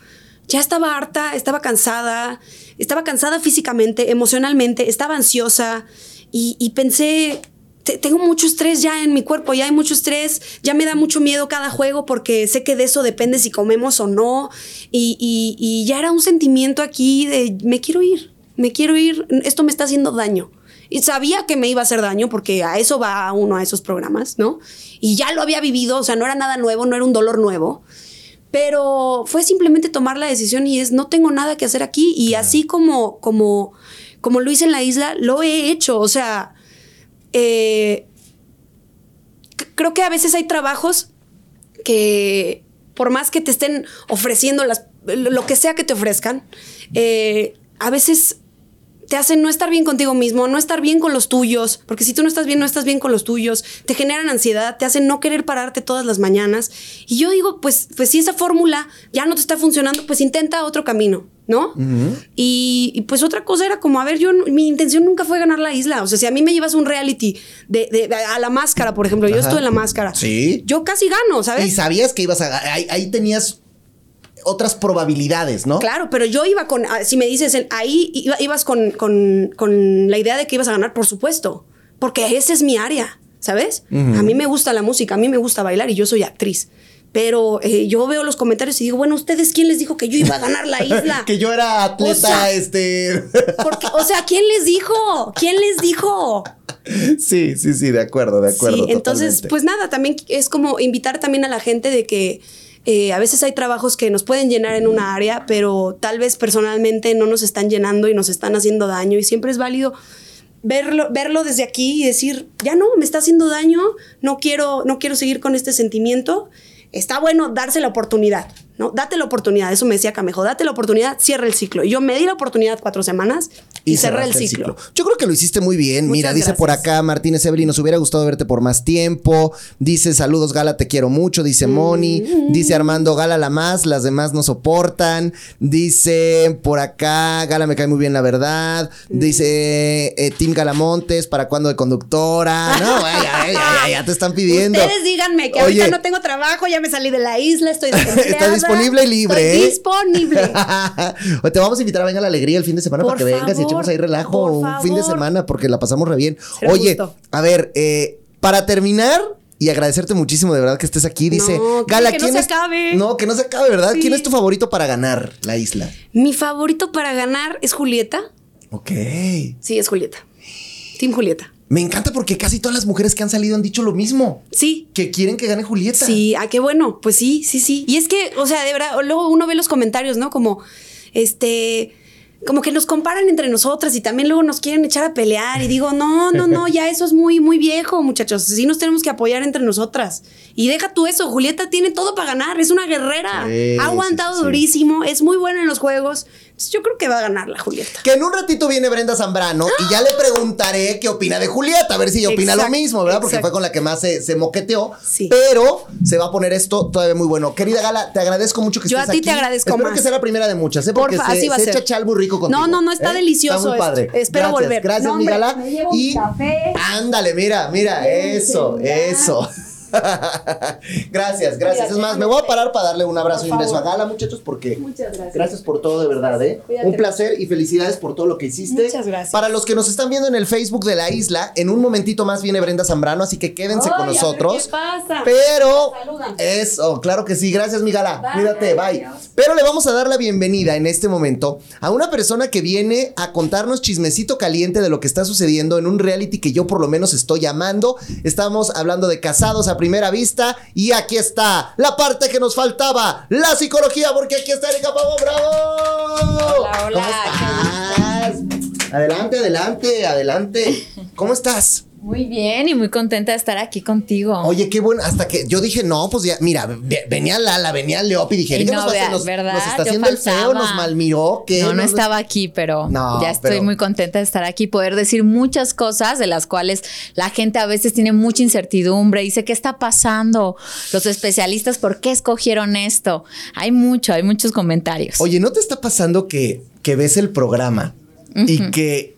ya estaba harta, estaba cansada, estaba cansada físicamente, emocionalmente, estaba ansiosa y, y pensé, "Te- tengo mucho estrés ya en mi cuerpo, ya hay mucho estrés, ya me da mucho miedo cada juego porque sé que de eso depende si comemos o no y, y- y ya era un sentimiento aquí de me quiero ir, me quiero ir, esto me está haciendo daño. Y sabía que me iba a hacer daño porque a eso va uno a esos programas, ¿no? Y ya lo había vivido, o sea, no era nada nuevo, no era un dolor nuevo. Pero fue simplemente tomar la decisión y es, no tengo nada que hacer aquí. Y así como, como, como lo hice en la isla, lo he hecho. O sea, eh, creo que a veces hay trabajos que por más que te estén ofreciendo lo que sea que te ofrezcan, eh, a veces te hacen no estar bien contigo mismo, no estar bien con los tuyos, porque si tú no estás bien, no estás bien con los tuyos, te generan ansiedad, te hacen no querer pararte todas las mañanas. Y yo digo, pues, pues si esa fórmula ya no te está funcionando, pues intenta otro camino, ¿no? y, y, pues otra cosa era como, a ver, yo mi intención nunca fue ganar la isla. O sea, si a mí me llevas un reality de, de- a la máscara, por ejemplo, yo estuve en la máscara. Sí. Yo casi gano, ¿sabes? Y sabías que ibas a... Ahí, ahí tenías otras probabilidades, ¿no? Claro, pero yo iba con, ah, si me dices, ahí iba- ibas con, con- con la idea de que ibas a ganar, por supuesto, porque ese es mi área, ¿sabes? A mí me gusta la música, a mí me gusta bailar y yo soy actriz. Pero eh, yo veo los comentarios y digo, bueno, ¿ustedes quién les dijo que yo iba a ganar la isla? que yo era atleta, O sea- este... Porque, o sea, ¿quién les dijo? ¿Quién les dijo? sí, sí, sí, de acuerdo, de acuerdo. Sí, entonces, totalmente. pues nada, también es como invitar también a la gente de que eh, a veces hay trabajos que nos pueden llenar en una área, pero tal vez personalmente no nos están llenando y nos están haciendo daño y siempre es válido verlo, verlo desde aquí y decir, ya no, me está haciendo daño, no quiero, no quiero seguir con este sentimiento. Está bueno darse la oportunidad, ¿no? Date la oportunidad, eso me decía Camejo, date la oportunidad, cierra el ciclo. Y yo me di la oportunidad cuatro semanas y, cerré el ciclo. Yo creo que lo hiciste muy bien. Mira, dice por acá Martínez Evelyn, nos hubiera gustado verte por más tiempo. Dice, saludos Gala, te quiero mucho. Dice Moni. Mm. Dice Armando, Gala la más, las demás no soportan. Dice por acá, Gala me cae muy bien, la verdad. Mm. Dice eh, Tim Galamontes, ¿para cuándo de conductora? No, ya, ya, ya, ya te están pidiendo. Ustedes díganme que Oye. ahorita no tengo trabajo, ya me salí de la isla, estoy desempleada, disponible y libre, estoy ¿eh? disponible. O te vamos a invitar a Venga la Alegría el fin de semana Por para que vengas y echemos ahí relajo un fin de semana porque la pasamos re bien. Será Oye, a ver, eh, para terminar y agradecerte muchísimo de verdad que estés aquí, dice No, Gala, que no ¿quién se es? acabe. No, que no se acabe, ¿verdad? Sí. ¿Quién es tu favorito para ganar la isla? Mi favorito para ganar es Julieta. Ok. Sí, es Julieta. Team Julieta. Me encanta porque casi todas las mujeres que han salido han dicho lo mismo. Sí. Que quieren que gane Julieta. Sí, ah, qué bueno. Pues sí, sí, sí. Y es que, o sea, de verdad, luego uno ve los comentarios, ¿no? Como, este, como que nos comparan entre nosotras y también luego nos quieren echar a pelear y digo, no, no, no, ya eso es muy, muy viejo, muchachos. Sí nos tenemos que apoyar entre nosotras. Y deja tú eso, Julieta tiene todo para ganar, es una guerrera. Sí, ha aguantado sí, sí. durísimo, es muy buena en los juegos. Entonces, yo creo que va a ganar la Julieta. Que en un ratito viene Brenda Zambrano y ya le preguntaré qué opina de Julieta, a ver si ella opina lo mismo, ¿verdad? Porque exacto. fue con la que más se, se moqueteó. Sí. Pero se va a poner esto todavía muy bueno. Querida Gala, te agradezco mucho que Yo a estés ti aquí. te agradezco Espero más. que sea la primera de muchas, ¿eh? Porque Porfa, se, así va a se ser. echa chal muy rico contigo. No, no, no, está ¿eh? delicioso Está muy padre. esto. Espero Gracias, volver. Gracias, No, mi Gala. me llevo y café. ándale, mira, mira, eso, eso. gracias, gracias. Es más, me voy a parar para darle un abrazo y un beso a. Gala, muchachos, porque Muchas gracias. gracias por todo, de verdad, ¿eh? Cuídate Un placer y felicidades por todo lo que hiciste. Muchas gracias. Para los que nos están viendo en el Facebook de la isla, en un momentito más viene Brenda Zambrano, así que quédense con Ay, a ver nosotros. ¿Qué pasa? Pero Saludan. eso, claro que sí. Gracias, mi gala. Bye, Cuídate, bye. adiós. Pero le vamos a dar la bienvenida en este momento a una persona que viene a contarnos chismecito caliente de lo que está sucediendo en un reality que yo por lo menos estoy amando. Estamos hablando de casados a primera vista y aquí está la parte que nos faltaba, la psicología, porque aquí está Erika Pavo, bravo. Hola, hola, ¿Cómo estás? Adelante, adelante, adelante. ¿Cómo estás? Muy bien y muy contenta de estar aquí contigo. Oye, qué bueno. Hasta que yo dije, no, pues ya, mira, ve- venía Lala, venía Leopi y dije, Y no nos, va a hacer- veas, nos- ¿verdad? nos está Yo haciendo el feo, faltaba. nos malmiró. ¿qué? no, no Nos- estaba aquí, pero No, ya estoy pero- muy contenta de estar aquí, poder decir muchas cosas de las cuales la gente a veces tiene mucha incertidumbre, dice, ¿qué está pasando? Los especialistas, ¿por qué escogieron esto? Hay mucho, hay muchos comentarios. Oye, ¿no te está pasando que, que ves el programa y que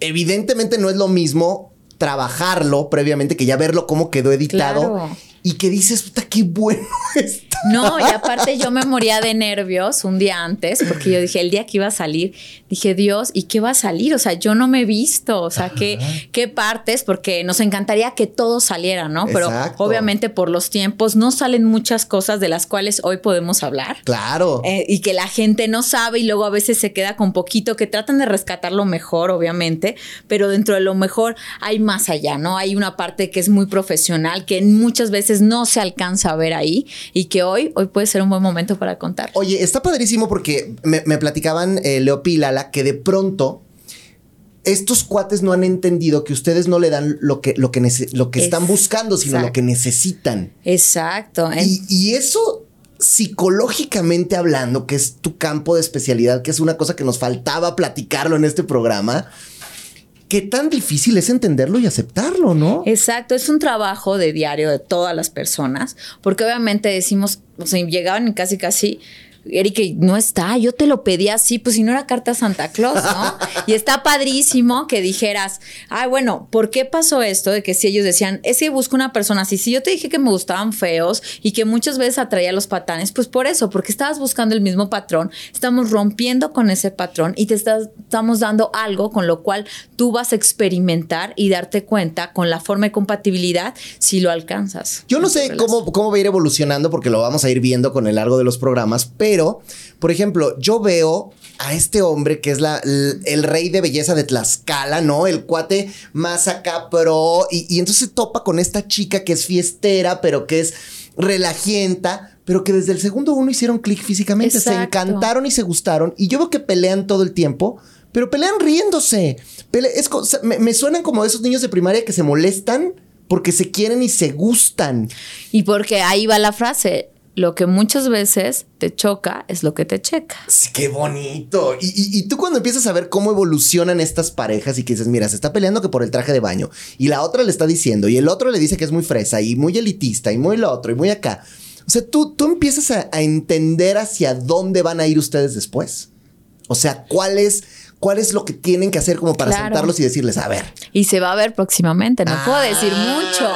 evidentemente no es lo mismo trabajarlo previamente que ya verlo cómo quedó editado. Y que dices, puta, qué bueno está. No, y aparte yo me moría de nervios un día antes, porque yo dije, el día que iba a salir, dije, Dios, ¿y qué va a salir? O sea, yo no me he visto, o sea, ¿qué, qué partes? Porque nos encantaría que todo saliera, ¿no? Pero Exacto. obviamente por los tiempos no salen muchas cosas de las cuales hoy podemos hablar. Claro. eh, y que la gente no sabe y luego a veces se queda con poquito, que tratan de rescatar lo mejor, obviamente, pero dentro de lo mejor hay más allá, ¿no? Hay una parte que es muy profesional, que muchas veces no se alcanza a ver ahí y que hoy, hoy puede ser un buen momento para contar. Oye, está padrísimo porque me, me platicaban eh, que de pronto estos cuates no han entendido que ustedes no le dan lo que, lo que, lo que están buscando, sino lo que necesitan. Exacto. Y, y eso psicológicamente hablando, que es tu campo de especialidad, que es una cosa que nos faltaba platicarlo en este programa, qué tan difícil es entenderlo y aceptarlo, ¿no? Exacto, es un trabajo de diario de todas las personas, porque obviamente decimos, o sea, llegaban casi casi, Erika, no está, yo te lo pedí así, pues si no era carta a Santa Claus, ¿no? y está padrísimo que dijeras, ay, bueno, ¿por qué pasó esto? De que si ellos decían, es que busco una persona así, si yo te dije que me gustaban feos y que muchas veces atraía a los patanes, pues por eso, porque estabas buscando el mismo patrón, estamos rompiendo con ese patrón y te estás- estamos dando algo con lo cual tú vas a experimentar y darte cuenta con la forma de compatibilidad si lo alcanzas. Yo no sé relación. cómo, cómo va a ir evolucionando porque lo vamos a ir viendo con el largo de los programas, pero, por ejemplo, yo veo a este hombre que es la, el rey de belleza de Tlaxcala, ¿no? El cuate más acá pro, y, y entonces se topa con esta chica que es fiestera, pero que es relajienta, pero que desde el segundo uno hicieron clic físicamente, se encantaron y se gustaron, y yo veo que pelean todo el tiempo. Pero pelean riéndose. Pele- es me, me suenan como esos niños de primaria que se molestan porque se quieren y se gustan. Y porque ahí va la frase, lo que muchas veces te choca es lo que te checa. Sí, qué bonito. Y, y- tú cuando empiezas a ver cómo evolucionan estas parejas y que dices, mira, se está peleando que por el traje de baño. Y la otra le está diciendo, y el otro le dice que es muy fresa y muy elitista y muy lo otro y muy acá. O sea, tú, tú empiezas a entender hacia dónde van a ir ustedes después. O sea, cuál es, cuál es lo que tienen que hacer como para Claro. sentarlos y decirles, a ver. Y se va a ver próximamente, no puedo decir Ah. mucho,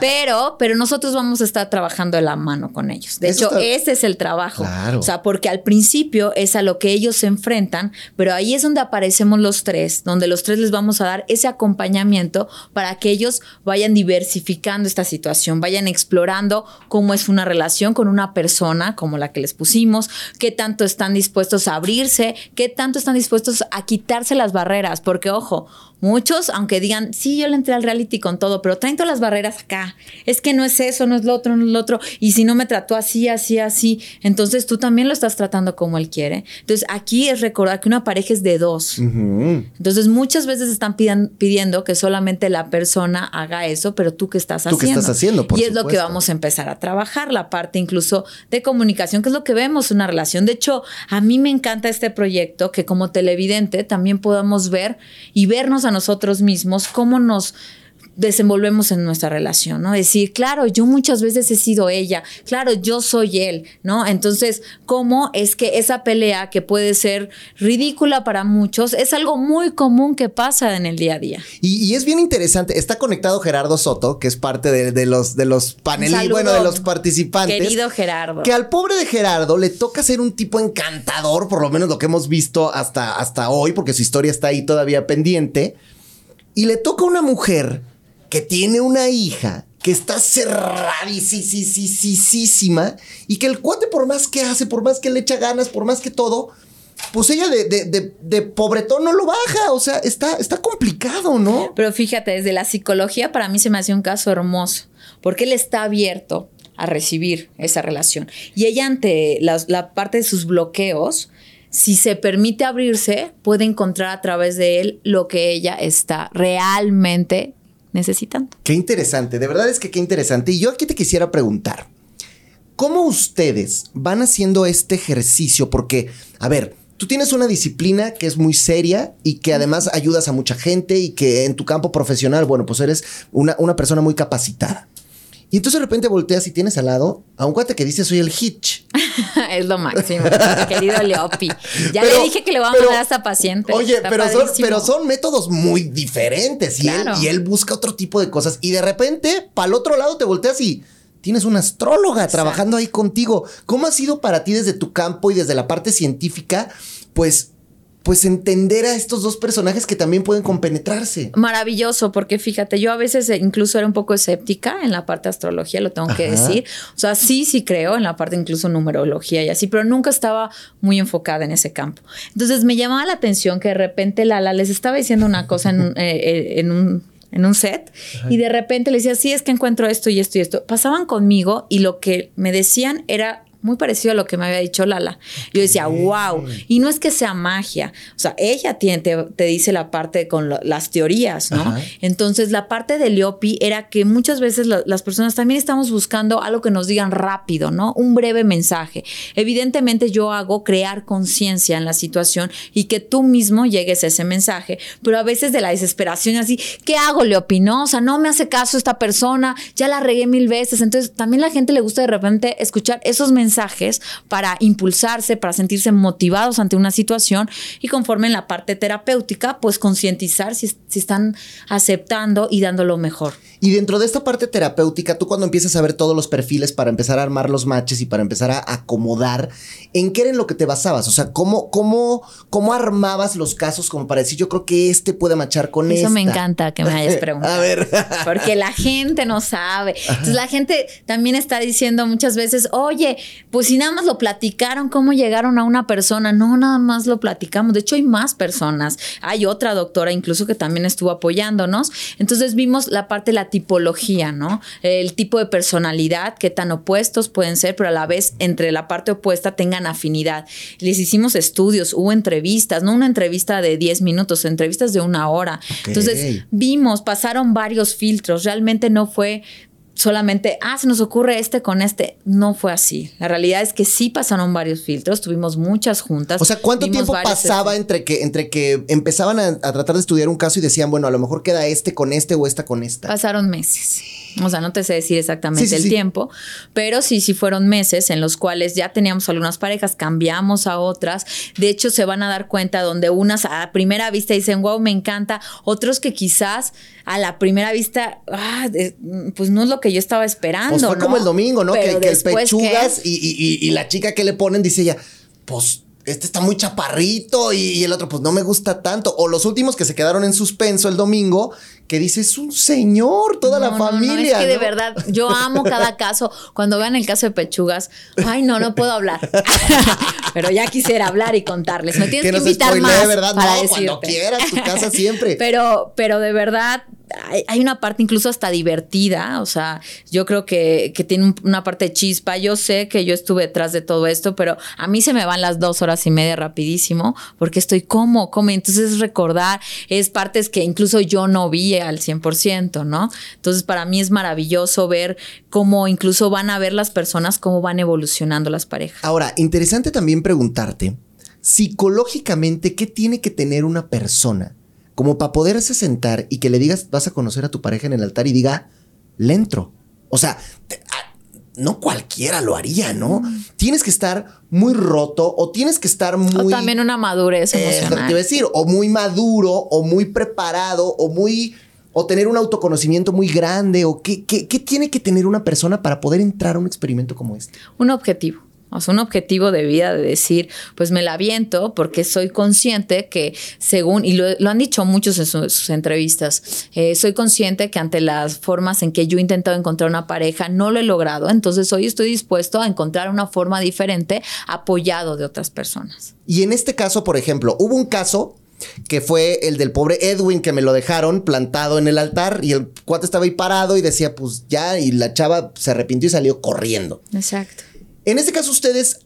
pero, pero nosotros vamos a estar trabajando de la mano con ellos. De Eso hecho, está- ese es el trabajo. Claro. O sea, porque al principio es a lo que ellos se enfrentan, pero ahí es donde aparecemos los tres, donde los tres les vamos a dar ese acompañamiento para que ellos vayan diversificando esta situación, vayan explorando cómo es una relación con una persona como la que les pusimos, qué tanto están dispuestos a abrirse, qué tanto están dispuestos a quitarse las barreras, porque ojo, muchos, aunque digan, sí, yo le entré al reality con todo, pero traen todas las barreras acá. Es que no es eso, no es lo otro, no es lo otro. Y si no me trató así, así, así, entonces tú también lo estás tratando como él quiere. Entonces aquí es recordar que una pareja es de dos. Entonces muchas veces están pidiendo que solamente la persona haga eso, pero tú qué estás haciendo. ¿Tú qué estás haciendo? y es lo que vamos a empezar a trabajar, la parte incluso de comunicación, que es lo que vemos, una relación. De hecho, a mí me encanta este proyecto que como televidente también podamos ver y vernos a nosotros mismos cómo nos desenvolvemos en nuestra relación, ¿no? Decir, claro, yo muchas veces he sido ella, claro, yo soy él, ¿no? Entonces, ¿cómo es que esa pelea que puede ser ridícula para muchos es algo muy común que pasa en el día a día? Y, es bien interesante, está conectado Gerardo Soto, que es parte de, los, de los panelistas, bueno, de los participantes. Querido Gerardo. Que al pobre de Gerardo le toca ser un tipo encantador, por lo menos lo que hemos visto hasta, hasta hoy, porque su historia está ahí todavía pendiente. Y le toca a una mujer que tiene una hija que está cerradísima y que el cuate por más que hace, por más que le echa ganas, por más que todo, pues ella de, de, de, pobretón no lo baja, o sea, está, está complicado, ¿no? Pero fíjate, desde la psicología para mí se me hace un caso hermoso, porque él está abierto a recibir esa relación. Y ella ante la, la parte de sus bloqueos, si se permite abrirse, puede encontrar a través de él lo que ella está realmente Qué interesante, de verdad es que qué interesante. Y yo aquí te quisiera preguntar, ¿cómo ustedes van haciendo este ejercicio? Porque, a ver, tú tienes una disciplina que es muy seria y que además ayudas a mucha gente y que en tu campo profesional, bueno, pues eres una, una persona muy capacitada. Y entonces de repente volteas y tienes al lado a un cuate que dice soy el Hitch. es lo máximo, querido Leopi. Ya le dije que le voy a mandar a esta paciente. Oye, pero son, pero son, métodos muy diferentes y, él, y él busca otro tipo de cosas. Y de repente, para el otro lado te volteas y tienes una astróloga trabajando ahí contigo. ¿Cómo ha sido para ti desde tu campo y desde la parte científica? Pues pues entender a estos dos personajes que también pueden compenetrarse. Maravilloso, porque fíjate, yo a veces incluso era un poco escéptica en la parte de astrología, lo tengo que decir. O sea, sí, sí creo en la parte incluso numerología y así, pero nunca estaba muy enfocada en ese campo. Entonces me llamaba la atención que de repente Lala les estaba diciendo una cosa en, eh, eh, un en un set y de repente le decía, sí, es que encuentro esto y esto y esto. Pasaban conmigo y lo que me decían era muy parecido a lo que me había dicho Lala. Yo decía, wow. Y no es que sea magia. O sea, ella tiene, te, dice la parte con las teorías, ¿no? Entonces, la parte de Leopi era que muchas veces las personas también estamos buscando algo que nos digan rápido, ¿no? Un breve mensaje. Evidentemente, yo hago crear conciencia en la situación y que tú mismo llegues a ese mensaje. Pero a veces de la desesperación, así, ¿qué hago, Leopi? No, o sea, no me hace caso esta persona, ya la regué mil veces. Entonces, también la gente le gusta de repente escuchar esos mensajes para impulsarse, para sentirse motivados ante una situación y conforme en la parte terapéutica, pues concientizar si, si están aceptando y dando lo mejor. Y dentro de esta parte terapéutica, tú cuando empiezas a ver todos los perfiles para empezar a armar los matches y para empezar a acomodar, ¿en qué era en lo que te basabas? O sea, ¿cómo, cómo, cómo armabas los casos como para decir, yo creo que este puede machar con Eso esta? me encanta que me hayas preguntado. a ver. Porque la gente no sabe. Entonces la gente también está diciendo muchas veces, oye, pues si nada más lo platicaron, ¿cómo llegaron a una persona? No, nada más lo platicamos. De hecho, hay más personas. Hay otra doctora incluso que también estuvo apoyándonos. Entonces vimos la parte de la tipología, ¿no? El tipo de personalidad, qué tan opuestos pueden ser, pero a la vez entre la parte opuesta tengan afinidad. Les hicimos estudios, hubo entrevistas, no una entrevista de 10 minutos, entrevistas de una hora. Entonces vimos, pasaron varios filtros, realmente no fue solamente, ah, se nos ocurre este con este. No fue así. La realidad es que sí pasaron varios filtros, tuvimos muchas juntas. O sea, ¿cuánto tiempo pasaba entre que, entre que empezaban a, tratar de estudiar un caso y decían, bueno, a lo mejor queda este con este o esta con esta? Pasaron meses. O sea, no te sé decir exactamente el tiempo, pero sí, sí fueron meses en los cuales ya teníamos algunas parejas, cambiamos a otras. De hecho, se van a dar cuenta donde unas a primera vista dicen, wow, me encanta. Otros que quizás a la primera vista, ah, pues no es lo que yo estaba esperando. Pues fue como el domingo, ¿no? que, el pechugas y, y, la chica que le ponen dice ella, pues este está muy chaparrito y, y el otro pues no me gusta tanto. O los últimos que se quedaron en suspenso el domingo, que dice es un señor, toda la No, no, no, familia. es que de verdad, yo amo cada caso. Cuando vean el caso de Pechugas, ay, no, no puedo hablar. Pero ya quisiera hablar y contarles. Me tienes Que que, invitar más ¿verdad? para No, decirte. cuando quieras, tu casa siempre. Pero, pero de verdad, hay, una parte incluso hasta divertida. O sea, yo creo que, que tiene un- una parte de chispa. Yo sé que yo estuve detrás de todo esto, pero a mí se me van las dos horas y media rapidísimo porque estoy como, como. Entonces es recordar, es partes que incluso yo no vi al 100%, ¿no? Entonces para mí es maravilloso ver cómo incluso van a ver las personas, cómo van evolucionando las parejas. Ahora, interesante también preguntarte, psicológicamente, ¿qué tiene que tener una persona como para poderse sentar y que le digas, vas a conocer a tu pareja en el altar y diga, le entro? O sea, te- ah, no cualquiera lo haría, ¿no? Tienes que estar muy roto o tienes que estar muy... o también una madurez Eh, te emocional. a decir, o muy maduro, o muy preparado, o muy. O tener un autoconocimiento muy grande, o qué, qué, qué tiene que tener una persona para poder entrar a un experimento como este. un objetivo. O sea, un objetivo de vida de decir, pues me la aviento porque soy consciente que según, y lo, lo han dicho muchos en su- sus entrevistas, eh, soy consciente que ante las formas en que yo he intentado encontrar una pareja no lo he logrado, entonces hoy estoy dispuesto a encontrar una forma diferente apoyado de otras personas. Y en este caso, por ejemplo, hubo un caso que fue el del pobre Edwin que me lo dejaron plantado en el altar y el cuate estaba ahí parado y decía, pues ya, y la chava se arrepintió y salió corriendo. Exacto. En este caso, ustedes,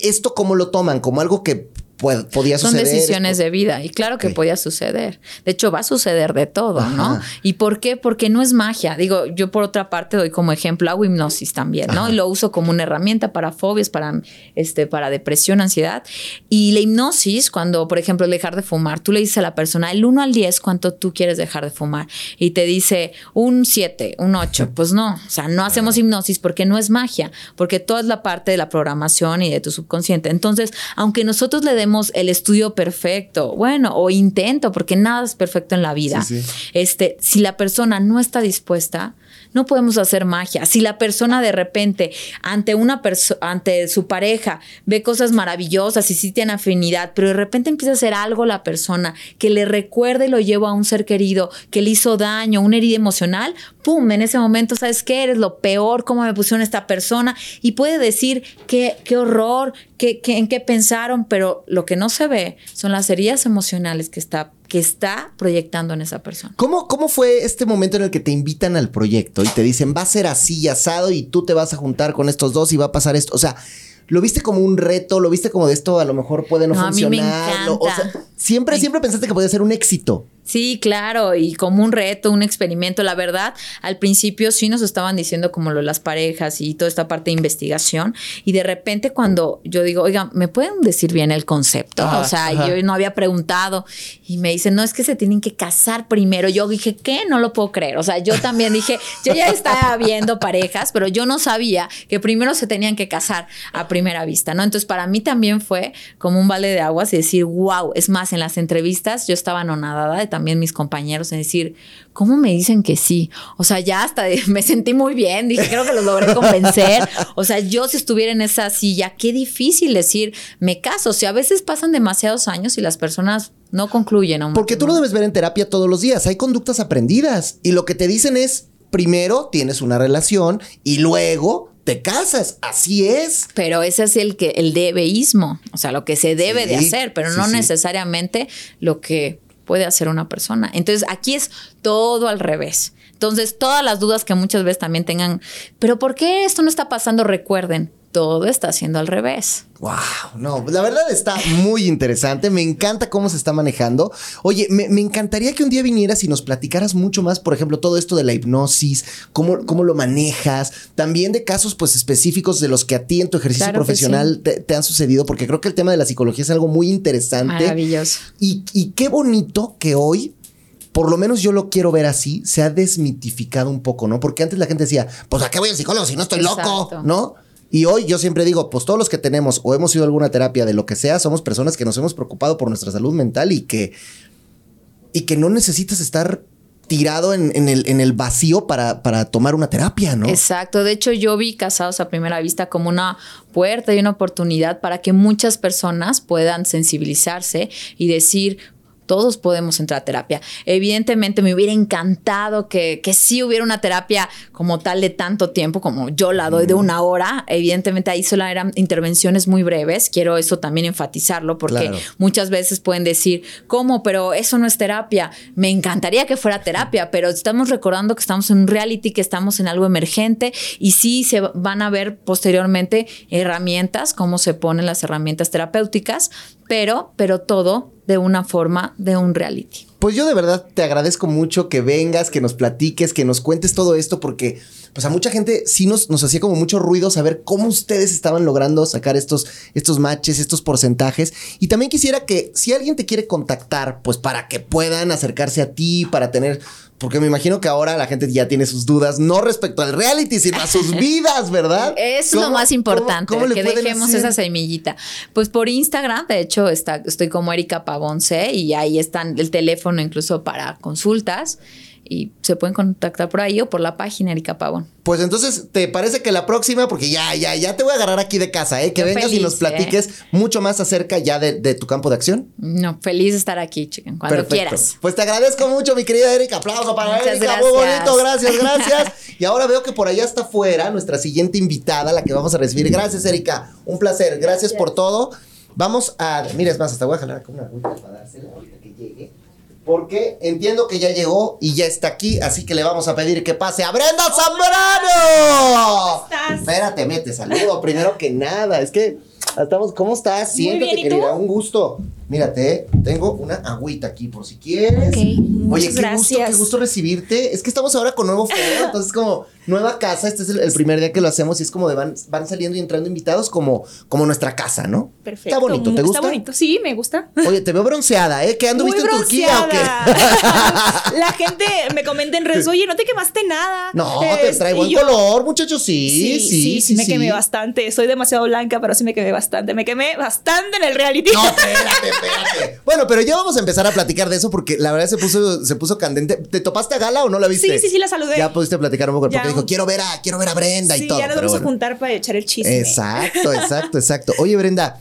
¿esto cómo lo toman? ¿Como algo que podía Son suceder? decisiones de vida y claro que podía suceder. De hecho, va a suceder de todo, ¿no? ¿Y por qué? Porque no es magia. Digo, yo por otra parte doy como ejemplo hago hipnosis también, ¿no? Ajá. Y lo uso como una herramienta para fobias, para, este, para depresión, ansiedad. Y la hipnosis, cuando, por ejemplo, el dejar de fumar, tú le dices a la persona el 1 al 10 cuánto tú quieres dejar de fumar y te dice un 7, un 8. Pues no, o sea, no hacemos hipnosis porque no es magia, porque toda es la parte de la programación y de tu subconsciente. Entonces, aunque nosotros le demos el estudio perfecto, bueno, o intento, porque nada es perfecto en la vida, Sí, sí. este, si la persona no está dispuesta, no podemos hacer magia. Si la persona de repente ante una persona, ante su pareja, ve cosas maravillosas y sí tiene afinidad, pero de repente empieza a hacer algo la persona que le recuerde y lo lleva a un ser querido que le hizo daño, una herida emocional, pum, en ese momento, ¿sabes qué? Eres lo peor, cómo me pusieron esta persona y puede decir qué, qué horror, qué, qué- en qué pensaron, pero lo que no se ve son las heridas emocionales que está, que está proyectando en esa persona. ¿Cómo, ¿Cómo fue este momento en el que te invitan al proyecto y te dicen va a ser así y asado y tú te vas a juntar con estos dos y va a pasar esto? O sea, ¿lo viste como un reto? ¿Lo viste como de esto a lo mejor puede no, No, a mí me funcionar? Lo- o sea, siempre, siempre pensaste que podía ser un éxito. Sí, claro, y como un reto, un experimento. La verdad, al principio sí nos estaban diciendo como lo las parejas y toda esta parte de investigación. Y de repente cuando yo digo, oiga, ¿me pueden decir bien el concepto? Ajá, o sea, ajá. yo no había preguntado. Y me dicen, no, es que se tienen que casar primero. Yo dije, ¿qué? No lo puedo creer. O sea, yo también dije, yo ya estaba viendo parejas, pero yo no sabía que primero se tenían que casar a primera vista, ¿no? Entonces, para mí también fue como un vale de aguas y decir, wow, es más, en las entrevistas yo estaba anonadada de también mis compañeros en decir, ¿cómo me dicen que sí? O sea, ya hasta de- me sentí muy bien, dije, creo que los logré convencer. O sea, yo si estuviera en esa silla, qué difícil decir, me caso. O sea, a veces pasan demasiados años y las personas no concluyen. a un Porque tú lo matrimonio. debes ver en terapia todos los días. Hay conductas aprendidas y lo que te dicen es, primero tienes una relación y luego te casas. Así es. Pero ese es el que el debeísmo, o sea, lo que se debe de hacer, pero sí, no sí. necesariamente lo que puede hacer una persona. Entonces, aquí es todo al revés. Entonces, todas las dudas que muchas veces también tengan, pero ¿por qué esto no está pasando? Recuerden, todo está haciendo al revés. Wow, no, la verdad está muy interesante. Me encanta cómo se está manejando. Oye, me, me encantaría que un día vinieras y nos platicaras mucho más, por ejemplo, todo esto de la hipnosis, cómo, cómo lo manejas, también de casos pues específicos de los que a ti en tu ejercicio Claro profesional te, te han sucedido, porque creo que el tema de la psicología es algo muy interesante. Maravilloso. Y, y qué bonito que hoy, por lo menos yo lo quiero ver así, se ha desmitificado un poco, ¿no? Porque antes la gente decía, pues a qué voy al psicólogo si no estoy loco. ¿no? Y hoy yo siempre digo, pues todos los que tenemos o hemos ido a alguna terapia de lo que sea, somos personas que nos hemos preocupado por nuestra salud mental y que, y que no necesitas estar tirado en, en el, en el vacío para, para tomar una terapia, ¿no? Exacto. De hecho, yo vi Casados a Primera Vista como una puerta y una oportunidad para que muchas personas puedan sensibilizarse y decir, todos podemos entrar a terapia. Evidentemente me hubiera encantado que, que sí hubiera una terapia como tal de tanto tiempo como yo la doy de una hora. Evidentemente ahí solo eran intervenciones muy breves. Quiero eso también enfatizarlo porque Claro. muchas veces pueden decir, ¿cómo? Pero eso no es terapia. Me encantaría que fuera terapia, pero estamos recordando que estamos en un reality, que estamos en algo emergente y sí se van a ver posteriormente herramientas, cómo se ponen las herramientas terapéuticas, pero, pero todo de una forma de un reality. Pues yo de verdad te agradezco mucho que vengas, que nos platiques, que nos cuentes todo esto, porque pues a mucha gente sí nos, hacía como mucho ruido saber cómo ustedes estaban logrando sacar estos, estos matches, estos porcentajes. Y también quisiera que si alguien te quiere contactar, pues para que puedan acercarse a ti, para tener... Porque me imagino que ahora la gente ya tiene sus dudas, no respecto al reality, sino a sus vidas, ¿verdad? Es lo ¿Cómo- más importante, cómo- cómo le que dejemos hacer? esa semillita. Pues por Instagram, de hecho, está, estoy como Erika Pavonce y ahí están el teléfono incluso para consultas y se pueden contactar por ahí o por la página Erika Pavón. Pues entonces, ¿te parece que la próxima? Porque ya, ya, ya te voy a agarrar aquí de casa, ¿eh? Que Yo vengas y nos ¿eh? platiques mucho más acerca ya de, de tu campo de acción. No, feliz de estar aquí, chicken, cuando Perfecto. quieras. Pues te agradezco mucho, mi querida Erika. Aplauso para Muchas Erika. Muy gracias. bonito. Gracias, gracias. y ahora veo que por allá está afuera nuestra siguiente invitada, la que vamos a recibir. Gracias, Erika. Un placer. Gracias, por todo. Vamos a. Mira, es más, hasta voy a jalar con una agüita para dársela ahorita que llegue. Porque entiendo que ya llegó y ya está aquí, así que le vamos a pedir que pase a Brenda Zambrano. ¿Cómo estás? Espérate, mete saludo primero que nada. Es que estamos, ¿cómo estás? Siéntate, querida, un gusto. Mírate, tengo una agüita aquí por si quieres. Ok, Oye, qué gusto, qué gusto recibirte. Es que estamos ahora con nuevo foro, entonces como nueva casa. Este es el, el primer día que lo hacemos y es como de van, van saliendo y entrando invitados como, como nuestra casa, ¿no? Perfecto. Está bonito, ¿te Está gusta? bonito, sí, me gusta. Oye, te veo bronceada, ¿eh? ¿Qué anduviste Muy en Turquía o qué? La gente me comenta en redes, oye, no te quemaste nada. No, te Este, trae buen yo, color, muchachos. Sí, Sí, sí, sí, me quemé bastante. Soy demasiado blanca, pero sí me quemé bastante. Me quemé bastante en el reality. No, espérate, espérate. Bueno, pero ya vamos a empezar a platicar de eso porque la verdad se puso, se puso candente. ¿Te topaste a Gala o no la viste? Sí, sí, sí, la saludé. Ya pudiste platicar un poco porque Ya. dijo, quiero ver a, quiero ver a Brenda y todo. ya nos vamos bueno. a juntar para echar el chisme. Exacto, exacto, exacto. Oye, Brenda,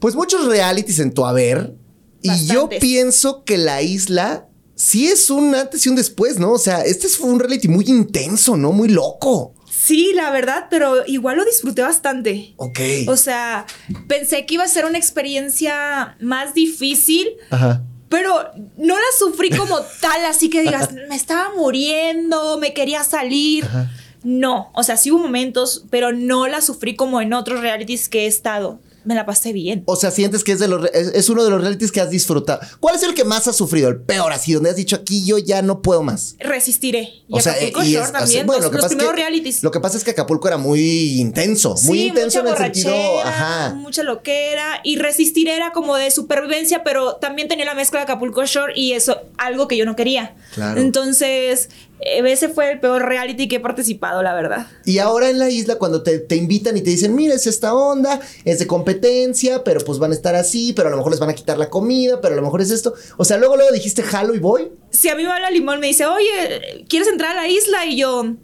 pues muchos realities en tu haber. Y yo pienso que la isla sí es un antes y un después, ¿no? O sea, este fue un reality muy intenso, ¿no? Muy loco. Sí, la verdad, pero igual lo disfruté bastante. Ok. O sea, pensé que iba a ser una experiencia más difícil, Ajá. pero no la sufrí como tal, así que digas, me estaba muriendo, me quería salir. Ajá. No, o sea, sí hubo momentos, pero no la sufrí como en otros realities que he estado. Me la pasé bien. O sea, sientes que es, de los, es, es uno de los realities que has disfrutado. ¿Cuál es el que más has sufrido? El peor, así, donde has dicho aquí yo ya no puedo más. Resistiré. Y O sea, Acapulco y Shore es- también, bueno, los, lo que los pasa es primeros que- realities. Lo que pasa es que Acapulco era muy intenso, muy Sí, intenso en mucha el sentido, ajá. mucha loquera y resistir era como de supervivencia, pero también tenía la mezcla de Acapulco Shore y eso algo que yo no quería. Claro. Entonces, ese fue el peor reality que he participado, la verdad. Y ahora en la isla, cuando te, te invitan y te dicen, mira, es esta onda, es de competencia, pero pues van a estar así, pero a lo mejor les van a quitar la comida, pero a lo mejor es esto. O sea, luego, luego dijiste, jalo y voy. Si a mí me habla Limón, me dice, oye, ¿quieres entrar a la isla? Y yo,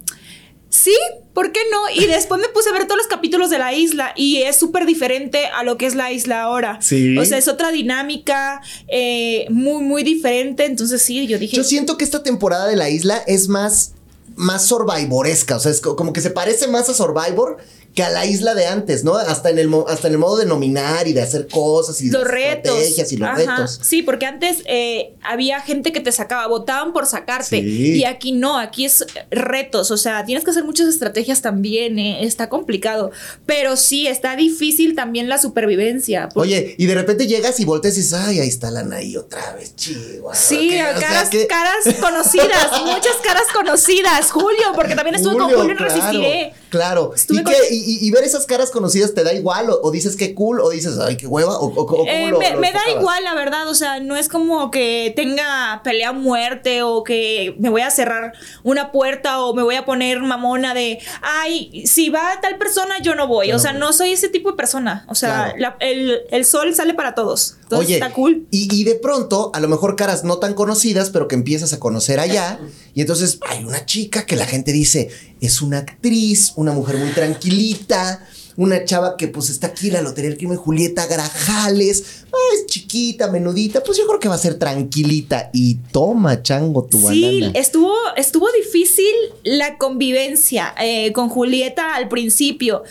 sí, ¿por qué no? Y después me puse a ver todos los capítulos de la isla y es súper diferente a lo que es la isla ahora. Sí. O sea, es otra dinámica, eh, muy, muy diferente. Entonces, sí, yo dije, Yo siento que esta temporada de la isla es más, más survivoresca. O sea, es co- como que se parece más a Survivor que a la isla de antes, ¿no? Hasta en el, hasta en el modo de nominar y de hacer cosas y los retos. estrategias y los Ajá. retos. Sí, porque antes eh, había gente que te sacaba, votaban por sacarte. Sí. Y aquí no, aquí es retos. O sea, tienes que hacer muchas estrategias también. eh, Está complicado. Pero sí, está difícil también la supervivencia. porque- Oye, y de repente llegas y volteas y dices, ay, ahí está la Anaí otra vez, chihuahua. Sí, Que, o sea, caras, que- caras conocidas, muchas caras conocidas. Julio, porque también estuve con Julio en claro, Resistiré. Claro. Estuve ¿Y, con- qué? ¿Y, y- ver esas caras conocidas te da igual? ¿O, o dices qué cool? ¿O dices, ay, qué hueva? ¿O, o- Eh, lo- me, lo me da igual, la verdad. O sea, no es como que tenga pelea a muerte o que me voy a cerrar una puerta o me voy a poner mamona de, ay, si va tal persona, yo no voy. Yo o sea, no soy ese tipo de persona. O sea, Claro. la- el, el sol sale para todos. Entonces Oye, está cool. Y, y de pronto, a lo mejor caras no tan conocidas, pero que empiezas a conocer allá. Y entonces hay una chica que la gente dice es una actriz, una mujer muy tranquilita. Una chava que pues está aquí en la Lotería del Crimen, Julieta Grajales. Ah, es chiquita, menudita. Pues yo creo que va a ser tranquilita. Y toma, chango, tu Sí, banana. estuvo, estuvo difícil la convivencia eh, con Julieta al principio.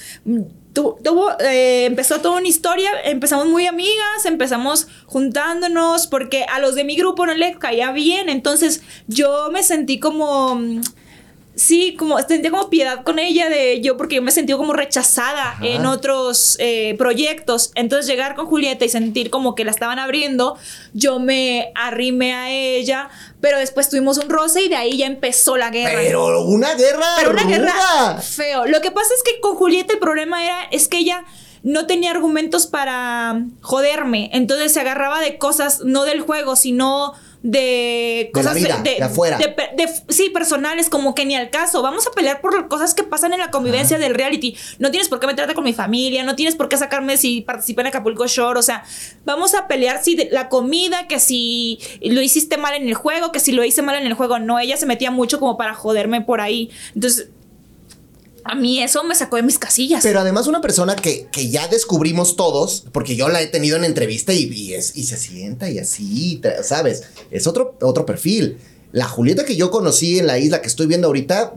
Mm, tu- tuvo, eh, empezó toda una historia, empezamos muy amigas, empezamos juntándonos porque a los de mi grupo no les caía bien, entonces yo me sentí como... Sí, como sentía como piedad con ella de yo porque yo me sentí como rechazada Ajá. en otros eh, proyectos. Entonces llegar con Julieta y sentir como que la estaban abriendo, yo me arrimé a ella, pero después tuvimos un roce y de ahí ya empezó la guerra. Pero una guerra. Pero una ruda. guerra feo. Lo que pasa es que con Julieta el problema era es que ella no tenía argumentos para joderme, entonces se agarraba de cosas no del juego, sino de De la cosas vida, de afuera. de pe- de- sí, personales, como que ni al caso. Vamos a pelear por cosas que pasan en la convivencia del reality. No tienes por qué meterte con mi familia, no tienes por qué sacarme si participé en Acapulco Shore. O sea, vamos a pelear si de- la comida, que si lo hiciste mal en el juego, que si lo hice mal en el juego. No, ella se metía mucho como para joderme por ahí. Entonces, a mí eso me sacó de mis casillas. Pero además una persona que, que ya descubrimos todos, porque yo la he tenido en entrevista y, y es, y se sienta y así, ¿sabes? Es otro, otro perfil. La Julieta que yo conocí en la isla que estoy viendo ahorita,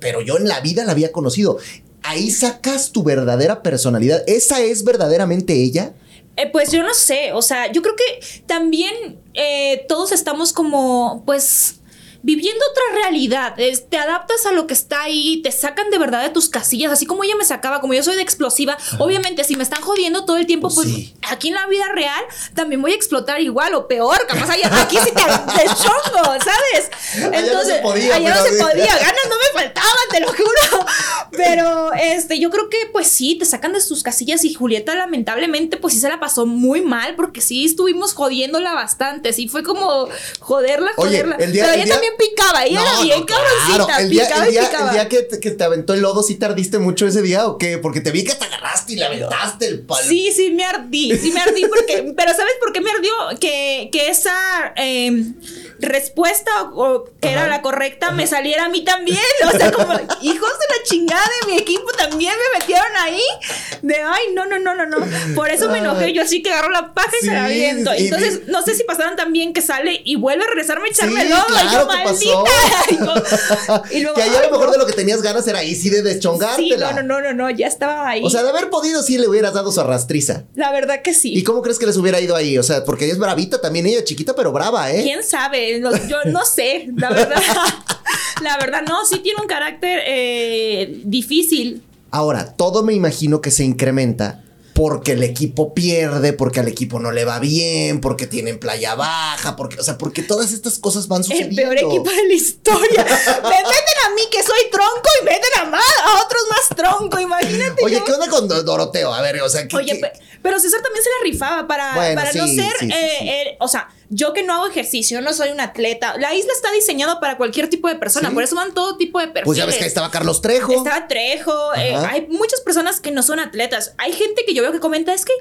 pero yo en la vida la había conocido. Ahí sacas tu verdadera personalidad. ¿Esa es verdaderamente ella? Eh, pues yo no sé, o sea, yo creo que también eh, todos estamos como, pues, viviendo otra realidad. Es- te adaptas a lo que está ahí, te sacan de verdad de tus casillas, así como ella me sacaba, como yo soy de explosiva. Obviamente, si me están jodiendo todo el tiempo, Pues pues, sí. aquí en la vida real también voy a explotar igual o peor. Capaz allá- aquí sí te, te chongo, ¿sabes? Allá no se podía, allá no se podía, ganas no me faltaban, te lo juro. Pero este, yo creo que pues sí, te sacan de sus casillas y Julieta lamentablemente pues sí se la pasó muy mal porque sí estuvimos jodiéndola bastante, sí fue como joderla, Oye, joderla. el día- Pero el ella día- también picaba, ella era bien no, claro. El día, picaba el y picaba. el día que, te, que te aventó el lodo, ¿sí tardiste mucho ese día o qué? Porque te vi que te agarraste y le aventaste el palo. Sí, sí, me ardí, sí me ardí porque, pero ¿sabes por qué me ardió? Que, que esa eh, respuesta o, que era Ajá. la correcta me saliera a mí también, o sea, como hijos de la chingada de mi equipo también me metieron ahí, de ay, no, no, no, no, no, por eso me enojé, yo así que agarro la paja y se la Sí, aviento, y- entonces y- no sé si pasaron también que sale y vuelve a regresarme a echarme Sí, y claro yo que maldita, y yo- y luego, que ahí a lo mejor no. de lo que tenías ganas era ahí sí de Sí, deschongártela. no, no, no, no, no, ya estaba ahí. O sea, de haber podido, sí le hubieras dado su arrastriza. la verdad que sí. ¿Y cómo crees que les hubiera ido ahí? O sea, porque ella es bravita también, ella chiquita pero brava, ¿eh? ¿Quién sabe? No, yo no sé, la verdad. la verdad, no, sí tiene un carácter eh, difícil. Ahora, todo me imagino que se incrementa porque el equipo pierde, porque al equipo no le va bien, porque tienen playa baja, porque, o sea, porque todas estas cosas van El sucediendo. peor equipo de la historia. Me meten a mí que soy tronco y meten a, más, a otros más tronco, imagínate. Oye, yo- ¿qué onda con Do- Doroteo? A ver, o sea, ¿qué, Oye, qué- pero César también se la rifaba para, Bueno, para no ser, sí, sí, eh, eh, o sea, yo que no hago ejercicio, no soy un atleta. La isla está diseñada para cualquier tipo de persona, Sí. por eso van todo tipo de perfiles. Pues ya ves que ahí estaba Carlos Trejo. Estaba Trejo, eh, hay muchas personas que no son atletas. Hay gente que yo veo que comenta, es que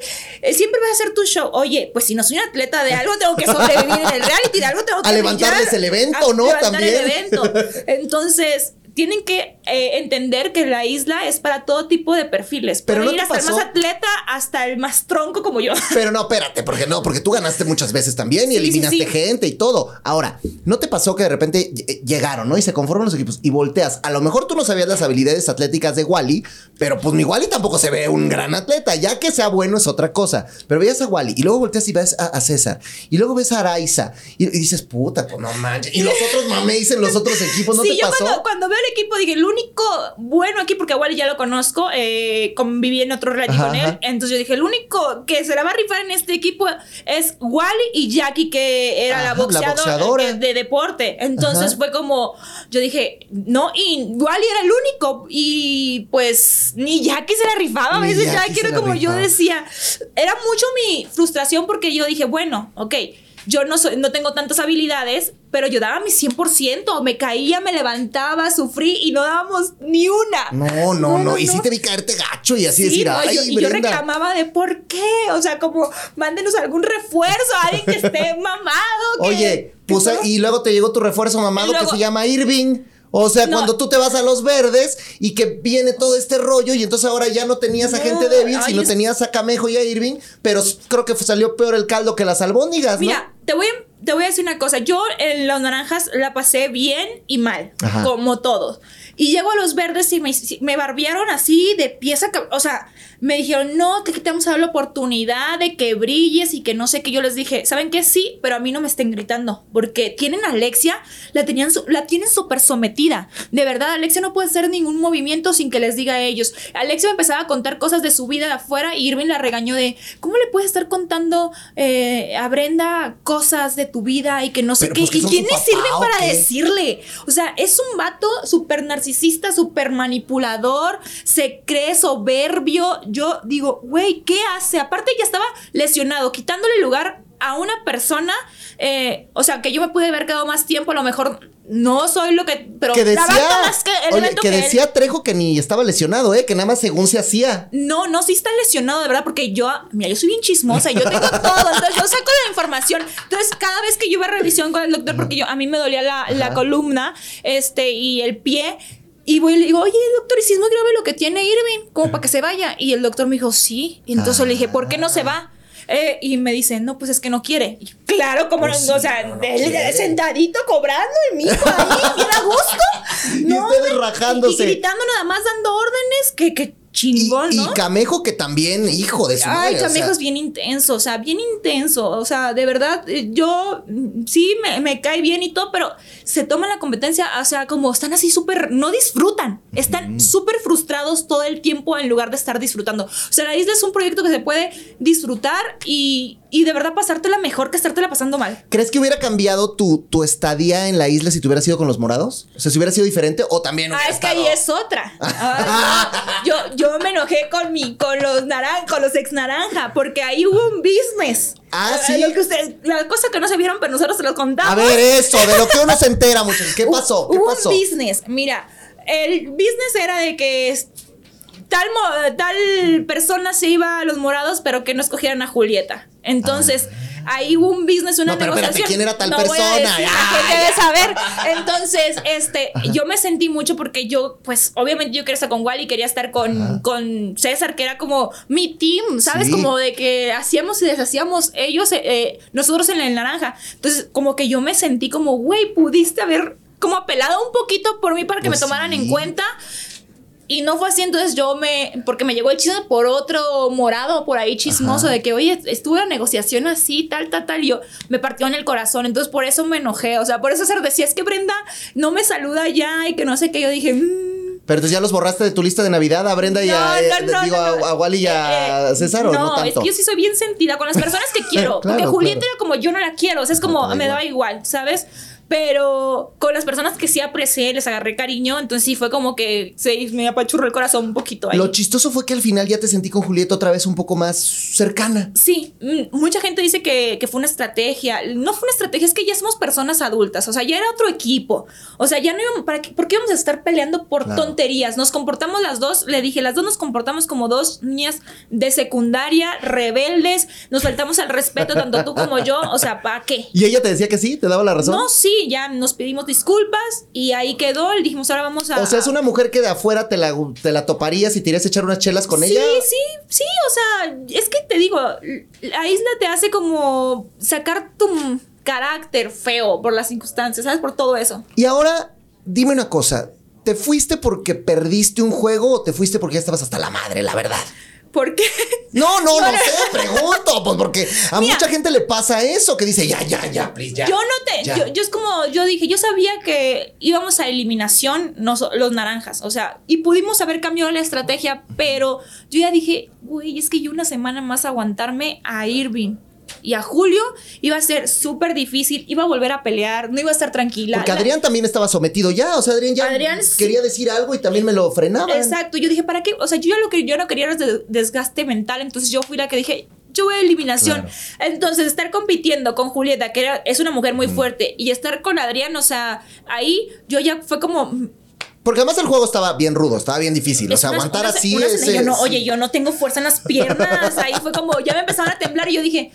eh, siempre vas a hacer tu show. Oye, pues si no soy un atleta, de algo tengo que sobrevivir en el reality, de algo tengo que A levantarles brillar, el evento, a ¿no? levantar También. el evento. Entonces, tienen que eh, entender que la isla es para todo tipo de perfiles. Pero Puede ¿no ir hasta el más atleta hasta el más tronco como yo. Pero no, espérate, porque no, porque tú ganaste muchas veces también y Sí, eliminaste sí, sí. gente y todo. Ahora, ¿no te pasó que de repente ll- llegaron, ¿no? Y se conforman los equipos y volteas. A lo mejor tú no sabías las habilidades atléticas de Wally, pero pues mi Wally tampoco se ve un gran atleta. Ya que sea bueno es otra cosa. Pero veías a Wally y luego volteas y ves a, a César y luego ves a Araiza y, y dices, puta, pues no manches. Y los otros mamé dicen los otros equipos, ¿no sí, te yo pasó? cuando, cuando veo el equipo dije, el único bueno aquí, porque igual ya lo conozco, eh, conviví en otro reality Ajá, con él, ajá. entonces yo dije, el único que se la va a rifar en este equipo es Wally y Jackie, que era Ajá, la la boxeadora. De, de deporte. Entonces fue como, yo dije, no, y Wally era el único, y pues ni Jackie se la rifaba, a veces Jackie era como yo decía, era mucho mi frustración porque yo dije, bueno, ok. yo no, soy, no tengo tantas habilidades, pero yo daba mi 100%, me caía, me levantaba, sufrí y no dábamos ni una. No, no, no. Y sí te vi caerte gacho y así Sí, decir, no, ay, yo, y yo Brenda". reclamaba de por qué, o sea, como mándenos algún refuerzo, alguien que esté mamado. que- Oye, pues y luego te llegó tu refuerzo mamado luego- que se llama Irving. O sea, No. cuando tú te vas a los verdes y que viene todo este rollo y entonces ahora ya no tenías a No, gente débil, ay, sino es- tenías a Camejo y a Irving, pero creo que salió peor el caldo que las albóndigas, ¿no? Mira, te voy, a, te voy a decir una cosa. Yo en las naranjas la pasé bien y mal, Ajá. como todos. Y llego a los verdes y me, me barbearon así de pieza. O sea, me dijeron, no, te quitamos a dar la oportunidad de que brilles y que no sé qué. Yo les dije, ¿saben qué? Sí, pero a mí no me estén gritando. Porque tienen a Alexia, la, tenían, la tienen súper sometida. De verdad, Alexia no puede hacer ningún movimiento sin que les diga a ellos. Alexia me empezaba a contar cosas de su vida de afuera y Irving la regañó de, ¿cómo le puedes estar contando eh, a Brenda cosas de tu vida y que no sé Pero, qué? pues, ¿Y papá, sirven ¿o para decirle? O sea, es un vato súper narcisista, súper manipulador, se cree soberbio. Yo digo, güey, ¿qué hace? Aparte ya estaba lesionado, quitándole lugar a una persona, eh, o sea, que yo me pude haber quedado más tiempo, a lo mejor no soy lo que, pero que decía, trabajo más que el oye, evento que que él. decía Trejo que ni estaba lesionado, ¿eh? Que nada más según se hacía. No, no, sí está lesionado, de verdad, porque yo, mira, yo soy bien chismosa, yo tengo todo, entonces yo saco la información. Entonces, cada vez que yo iba a revisión con el doctor, porque yo, a mí me dolía la, la columna, este, y el pie, y voy y le digo, oye, doctor, ¿y si es muy grave lo que tiene Irving? Como para que se vaya. Y el doctor me dijo, sí. Y entonces le dije, ¿por qué no se va? Eh, y me dice, no, pues es que no quiere. Y claro, como Pues no, o sea, no, no él sentadito cobrando y mi hijo ahí, bien a gusto. Y ustedes hombre, rajándose. Y gritando nada más, dando órdenes, que, que Y, chingón, y ¿no? Camejo que también, hijo de su Ay, madre, o Camejo sea, es bien intenso, o sea, bien intenso. O sea, de verdad, eh, yo mm, sí me, me cae bien y todo, pero se toma la competencia, o sea, como están así súper, no disfrutan, están súper frustrados todo el tiempo en lugar de estar disfrutando. O sea, la isla es un proyecto que se puede disfrutar y, y de verdad pasártela mejor que estártela pasando mal. ¿Crees que hubiera cambiado tu, tu estadía en la isla si te hubieras ido con los morados? O sea, si hubiera sido diferente o también Ah, es que ahí es otra. Ay, yo, yo me enojé con mi, con los naran, con los ex naranja, porque ahí hubo un business. Ah, ¿sí? lo que usted- la cosa que no se vieron, pero nosotros se los contamos. A ver, eso, de lo que uno se entera, muchachos. ¿Qué pasó? ¿Qué Hubo pasó? un business. Mira, el business era de que tal, mo- tal persona se iba a los morados, pero que no escogieran a Julieta. Entonces, ahí hubo un business, una Ah. No, pero espérate, negociación. ¿quién era tal No voy a persona? decir, la Ah, debe saber. Entonces, este, yo me sentí mucho porque yo, pues, obviamente yo quería estar con Wally, quería estar con, con César, que era como mi team, ¿sabes? Sí. Como de que hacíamos y deshacíamos ellos, eh, eh, nosotros en el naranja. Entonces, como que yo me sentí como, güey, pudiste haber como apelado un poquito por mí para que Pues me tomaran sí. en cuenta. Y no fue así, entonces yo me. Porque me llegó el chisme por otro morado por ahí chismoso Ajá. de que, oye, estuvo la negociación así, tal, tal, tal. Y yo me partió en el corazón. Entonces por eso me enojé. O sea, por eso se decía, es que Brenda no me saluda ya y que no sé qué. Yo dije, "Mm". Pero entonces ya los borraste de tu lista de Navidad a Brenda y a, No, eh, no, no, digo, no, a- no. a, Wally y a Eh, César o no, es tanto. que yo sí soy bien sentida con las personas que quiero. Claro, porque Julieta claro. era como yo no la quiero. O sea, es como No, me da igual. igual, ¿sabes? Pero con las personas que sí aprecié, les agarré cariño. Entonces sí fue como que se me apachurró el corazón un poquito ahí. Lo chistoso fue que al final ya te sentí con Julieta otra vez un poco más cercana. Sí, mm, mucha gente dice que, que fue una estrategia. No fue una estrategia, es que ya somos personas adultas. O sea, ya era otro equipo. O sea, ya no íbamos. ¿para qué, ¿Por qué íbamos a estar peleando por Claro. tonterías? Nos comportamos las dos, le dije, las dos nos comportamos como dos niñas de secundaria, rebeldes. Nos faltamos al respeto, tanto tú como yo. O sea, ¿para qué? ¿Y ella te decía que sí? ¿Te daba la razón? No, sí, ya nos pedimos disculpas y ahí quedó. Le dijimos, ahora vamos a. O sea, es una mujer que de afuera te la, te la toparías y te irías a echar unas chelas con sí, ella. Sí, sí, o sea, es que te digo, la isla te hace como sacar tu carácter feo por las circunstancias, ¿sabes? Por todo eso. Y ahora, dime una cosa. ¿Te fuiste porque perdiste un juego o te fuiste porque ya estabas hasta la madre, la verdad? Porque No, no, no sé, pregunto. Pues porque a Mira. mucha gente le pasa eso, que dice, ya, ya, ya, please, ya. yo no te, yo, yo es como, yo dije, yo sabía que íbamos a eliminación nos- los naranjas, o sea, y pudimos haber cambiado la estrategia, pero yo ya dije, güey, es que yo una semana más aguantarme a Irving. Y a Julio iba a ser súper difícil, iba a volver a pelear, no iba a estar tranquila. Porque La- Adrián también estaba sometido ya. O sea, Adrián ya Adrián sí. quería decir algo y también me lo frenaba. Exacto, yo dije, ¿para qué? O sea, yo ya lo que yo no quería era des- desgaste mental, entonces yo fui la que dije, yo voy a eliminación. Claro. Entonces, estar compitiendo con Julieta, que era, es una mujer muy Mm. fuerte, y estar con Adrián, o sea, ahí yo ya fue como. Porque además el juego estaba bien rudo, estaba bien difícil. O sea, aguantar así una- es. yo no, Oye, yo no tengo fuerza en las piernas. Ahí fue como, ya me empezaron a temblar y yo dije,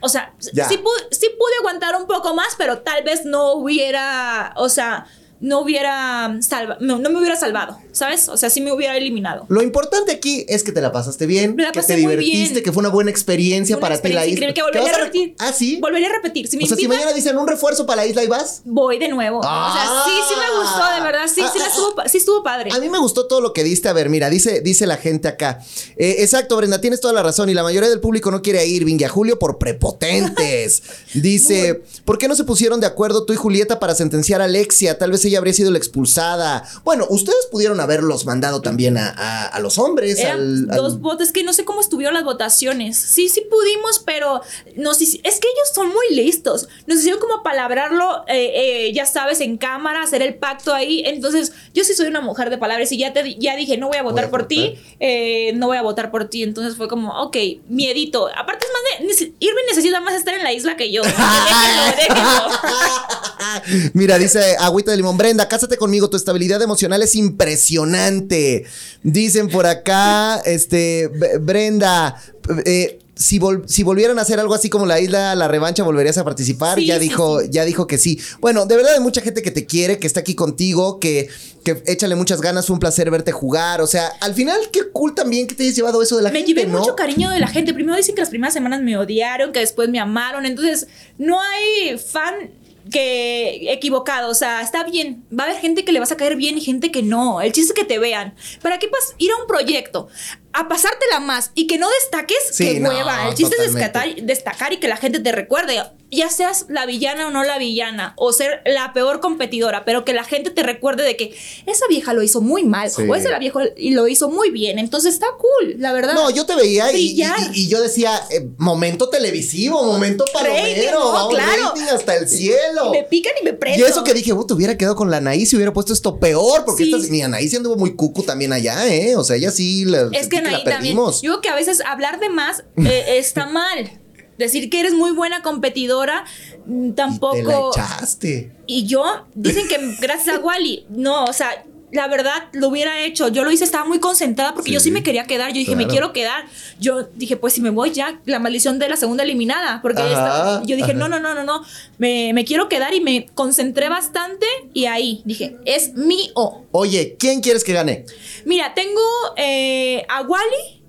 o sea, sí pude, sí pude aguantar un poco más, pero tal vez no hubiera, o sea, no hubiera salva, no, no me hubiera salvado, ¿sabes? O sea, sí me hubiera eliminado. Lo importante aquí es que te la pasaste bien, que te divertiste, bien. que fue una buena experiencia Una para ti la isla. que ¿Te volvería a repetir. Ah, sí. Volvería a repetir. Si me o sea, si mañana dicen un refuerzo para la isla y vas. voy de nuevo. O sea, sí, sí me gustó, de verdad. Sí, sí, la estuvo, sí estuvo padre. A mí me gustó todo lo que diste. A ver, mira, dice, dice la gente acá. Eh, exacto, Brenda, tienes toda la razón. Y la mayoría del público no quiere ir, Vingue, a Julio por prepotentes. Dice, ¿por qué no se pusieron de acuerdo tú y Julieta para sentenciar a Alexia? Tal vez ella habría sido la expulsada. Bueno, ustedes pudieron haberlos mandado también a, a- a los hombres. Eran al- al- dos votos que no sé cómo estuvieron las votaciones. Sí, sí pudimos, pero nos es que ellos son muy listos. Nos hicieron como palabrarlo, eh, eh, ya sabes, en cámara, hacer el pacto ahí. Entonces, yo sí soy una mujer de palabras y ya te di- ya dije, no voy a votar a por ti, eh, no voy a votar por ti. Entonces fue como, ok, miedito. Aparte es más de, Irving necesita más estar en la isla que yo. Déjenlo, déjenlo. Mira, dice Agüita de Limón, Brenda, cásate conmigo, tu estabilidad emocional es impresionante. Dicen por acá, este, Brenda, eh, si, vol- si volvieran a hacer algo así como la isla, la revancha, ¿volverías a participar? Sí, ya sí, dijo, ya dijo que sí. Bueno, de verdad hay mucha gente que te quiere, que está aquí contigo, que, que échale muchas ganas, fue un placer verte jugar. O sea, al final, qué cool también que te hayas llevado eso de la me gente, llevé ¿no? mucho cariño de la gente. Primero dicen que las primeras semanas me odiaron, que después me amaron. Entonces, no hay fan que equivocado, o sea, está bien. Va a haber gente que le vas a caer bien y gente que no. El chiste es que te vean. ¿Para qué pas ir a un proyecto? A pasártela más y que no destaques, Sí, que no, hueva. El chiste es destacar y que la gente te recuerde. Ya seas la villana o no la villana, o ser la peor competidora, pero que la gente te recuerde de que esa vieja lo hizo muy mal, Sí. o esa vieja lo hizo muy bien. Entonces está cool, la verdad. No, yo te veía y, y- y- y yo decía, eh, momento televisivo, momento palomero, ¿no? vamos, Claro. rating hasta el cielo. Y me pican y me Y prendo. eso que dije, te hubiera quedado con la Anaís y hubiera puesto esto peor, porque Sí. esta, mi Anaís anduvo muy cucu también allá, ¿eh? O sea, ella sí la, Es que la ahí también. perdimos. Yo creo que a veces hablar de más eh, está mal. Decir que eres muy buena competidora mm, Y tampoco. te la echaste. Y yo, dicen que gracias a Wally, no, o sea, la verdad lo hubiera hecho. Yo lo hice, estaba muy concentrada porque yo Sí, me quería quedar. Yo dije, me quiero quedar. Yo dije, pues si me voy ya, la maldición de la segunda eliminada. Porque Ajá, esta- yo dije, ajá. no, no, no, no, no, me, me quiero quedar y me concentré bastante. Y ahí dije, es mío. Oye, ¿quién quieres que gane? Mira, tengo eh, a Wally.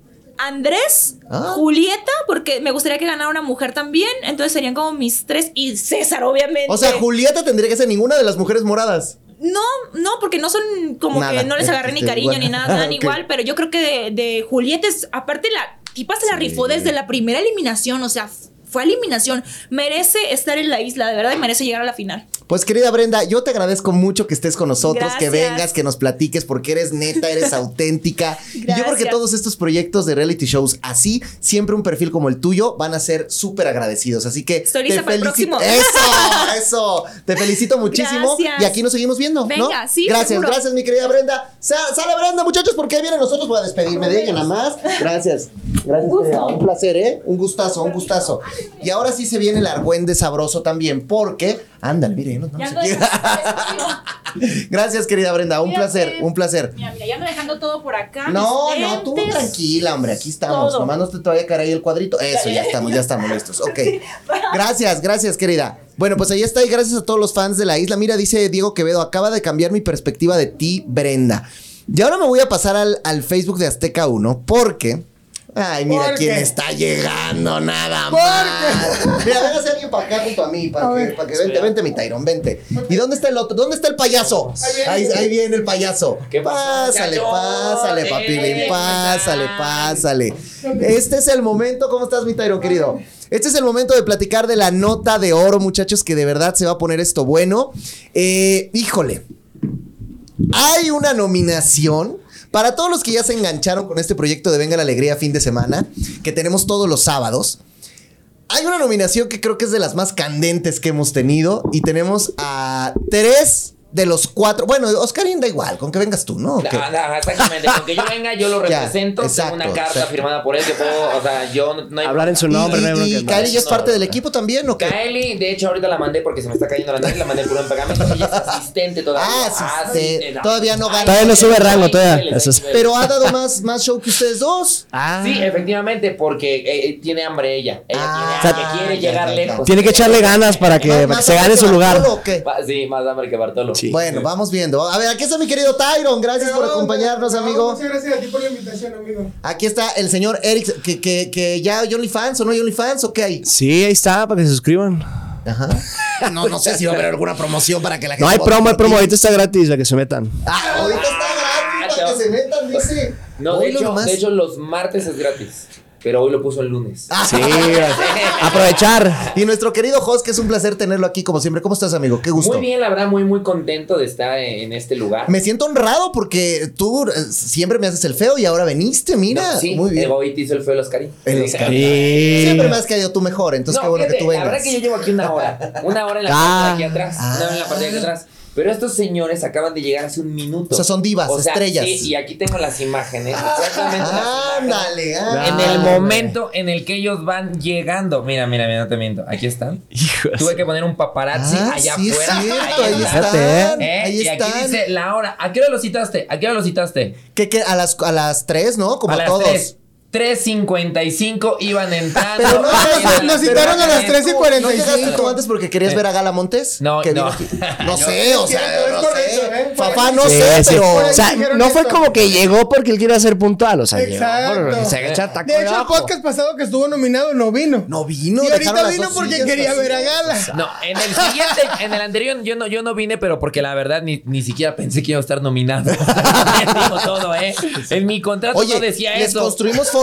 Andrés, Ah. Julieta, porque me gustaría que ganara una mujer también. Entonces serían como mis tres. Y César, obviamente. O sea, Julieta tendría que ser ninguna de las mujeres moradas. No, no, porque no son como Nada. que no les agarré ni Este, cariño ni nada, dan igual, pero yo creo que de, de Julieta es, aparte la tipa se la Sí. rifó desde la primera eliminación, o sea, fue a eliminación, merece estar en la isla, de verdad, y merece llegar a la final. Pues querida Brenda, yo te agradezco mucho que estés con nosotros, que vengas, que nos platiques, porque eres neta, eres auténtica. Y yo creo que todos estos proyectos de reality shows así, siempre un perfil como el tuyo, van a ser súper agradecidos. Así que Estoy lista te para el próximo. Eso, eso. Te felicito muchísimo. Gracias. Y aquí nos seguimos viendo. ¿no? Venga, sí, Gracias, seguro. gracias, mi querida Brenda. Sa- sale Brenda, muchachos, porque ahí vienen nosotros. Voy a despedirme de ella nada más. Gracias. Gracias. Un placer, ¿eh? Un gustazo, un gustazo. Y ahora sí se viene el argüende sabroso también, porque. Ándale, mire, no, no Ya Gracias, querida Brenda. Un placer, un placer. Mira, mira, ya ando dejando todo por acá. No, no, tú tranquila, hombre, aquí estamos. Todo. Nomás no te vaya a caer ahí el cuadrito. Eso, ya estamos, ya estamos listos. Ok. Gracias, gracias, querida. Bueno, pues ahí está, y gracias a todos los fans de la isla. Mira, dice Diego Quevedo, acaba de cambiar mi perspectiva de ti, Brenda. Y ahora me voy a pasar al, al Facebook de Azteca 1, porque. Ay, mira ¿Por quién qué? está llegando, nada ¿Por más. Mira, véngase alguien para acá junto a mí, para A que, para que vente, vente, mi Tyron, vente. ¿Y dónde está el otro? ¿Dónde está el payaso? Ahí, ahí viene el payaso. ¿Qué Pásale, pásale, papilín, Eh, pásale, ¿cómo pásale. Este es el momento, ¿cómo estás, mi Tyron, querido? Este es el momento de platicar de la nota de oro, muchachos, que de verdad se va a poner esto bueno. Eh, híjole, hay una nominación para todos los que ya se engancharon con este proyecto de Venga la Alegría fin de semana, que tenemos todos los sábados. Hay una nominación que creo que es de las más candentes que hemos tenido y tenemos a tres de los cuatro. Bueno, Oscarín da igual, con que vengas tú, ¿no? ¿O? Ah, ah, exactamente, con que yo venga, yo lo represento, exacto, tengo una carta exacto. firmada por él que puedo, o sea, yo no, no hay Hablar en su Y, nombre, no hay y, bronca, y no. Kylie ya es No, parte no, del no. equipo también, ¿o qué? Kylie, de hecho, ahorita la mandé porque se me está cayendo la nariz, la mandé por un pegamento. Ella es asistente todavía. Ah, asistente. Todavía no gana. Todavía no sube rango, todavía. Pero ha dado más, más show que ustedes dos. Ah. Sí, efectivamente, porque eh, eh, tiene hambre ella. Ella Ah, tiene hambre, quiere ya, llegar lejos. Tiene que echarle ganas para que, ¿Más- para que más se gane su lugar. O Sí, más hambre que Bartolo. Sí. Bueno, vamos viendo. A ver, aquí está mi querido Tyron. Gracias por acompañarnos, amigo. Muchas gracias a ti por la invitación, amigo. Aquí está el señor Eric, que, que, que ya hay OnlyFans o no hay OnlyFans o qué hay. Sí, ahí está, para que se suscriban. Ajá. No, no sé si va a haber alguna promoción para que la gente. No hay promo, hay promo. Ahorita está gratis, para que se metan. Ah, ahorita está gratis para que se metan, dice. No, de hecho, de hecho, los martes es gratis. Pero hoy lo puso el lunes. Ah, Sí, aprovechar. Y nuestro querido host, que es un placer tenerlo aquí como siempre. ¿Cómo estás, amigo? Qué gusto. Muy bien, la verdad, muy, muy contento de estar en este lugar. Me siento honrado porque tú eh, siempre me haces el feo y ahora veniste, mira. No, sí, Muy bien. eh, hoy te hizo el feo el Oscarín. El Oscarín. Sí. Siempre me has caído tú mejor, entonces No, qué bueno fíjate, que tú La vengas. verdad que yo llevo aquí una hora. Una hora en la Ah. parte de aquí atrás. Una hora en la parte de aquí atrás. Pero estos señores acaban de llegar hace un minuto. O sea, son divas, estrellas. Sí, y aquí tengo las imágenes. Exactamente. las imágenes. Ándale, ándale. En el momento en el que ellos van llegando. Mira, mira, mira, no te miento. Aquí están. Hijos. Tuve que poner un paparazzi Ah, allá sí, es afuera. cierto, ahí está. están. Fíjate, ¿Eh? Ahí y aquí están. dice la hora. ¿A qué hora lo citaste? ¿A qué hora lo citaste? ¿Qué, qué? A las, a las 3, ¿no? Como a las todos. 3. 3.55 iban entrando. Pero no, Iban nos pero citaron a las iban 3 y ¿No 45. llegaste tú antes porque querías Eh. ver a Gala Montes? No, Que no. aquí. No Yo- sé, o sea, no sé. Fafá, no Sí, sé, sí. pero. O sea, no fue como que llegó porque él quiere ser puntual. O sea, llegó Exacto. porque se echa taco De hecho, el podcast pasado que estuvo nominado no vino. No vino. y ahorita vino porque quería ver a. Gala. No, en el siguiente, en el anterior yo no, yo no vine, pero porque la verdad ni, ni siquiera pensé que iba a estar nominado. Todo, ¿eh? En mi contrato no decía les eso.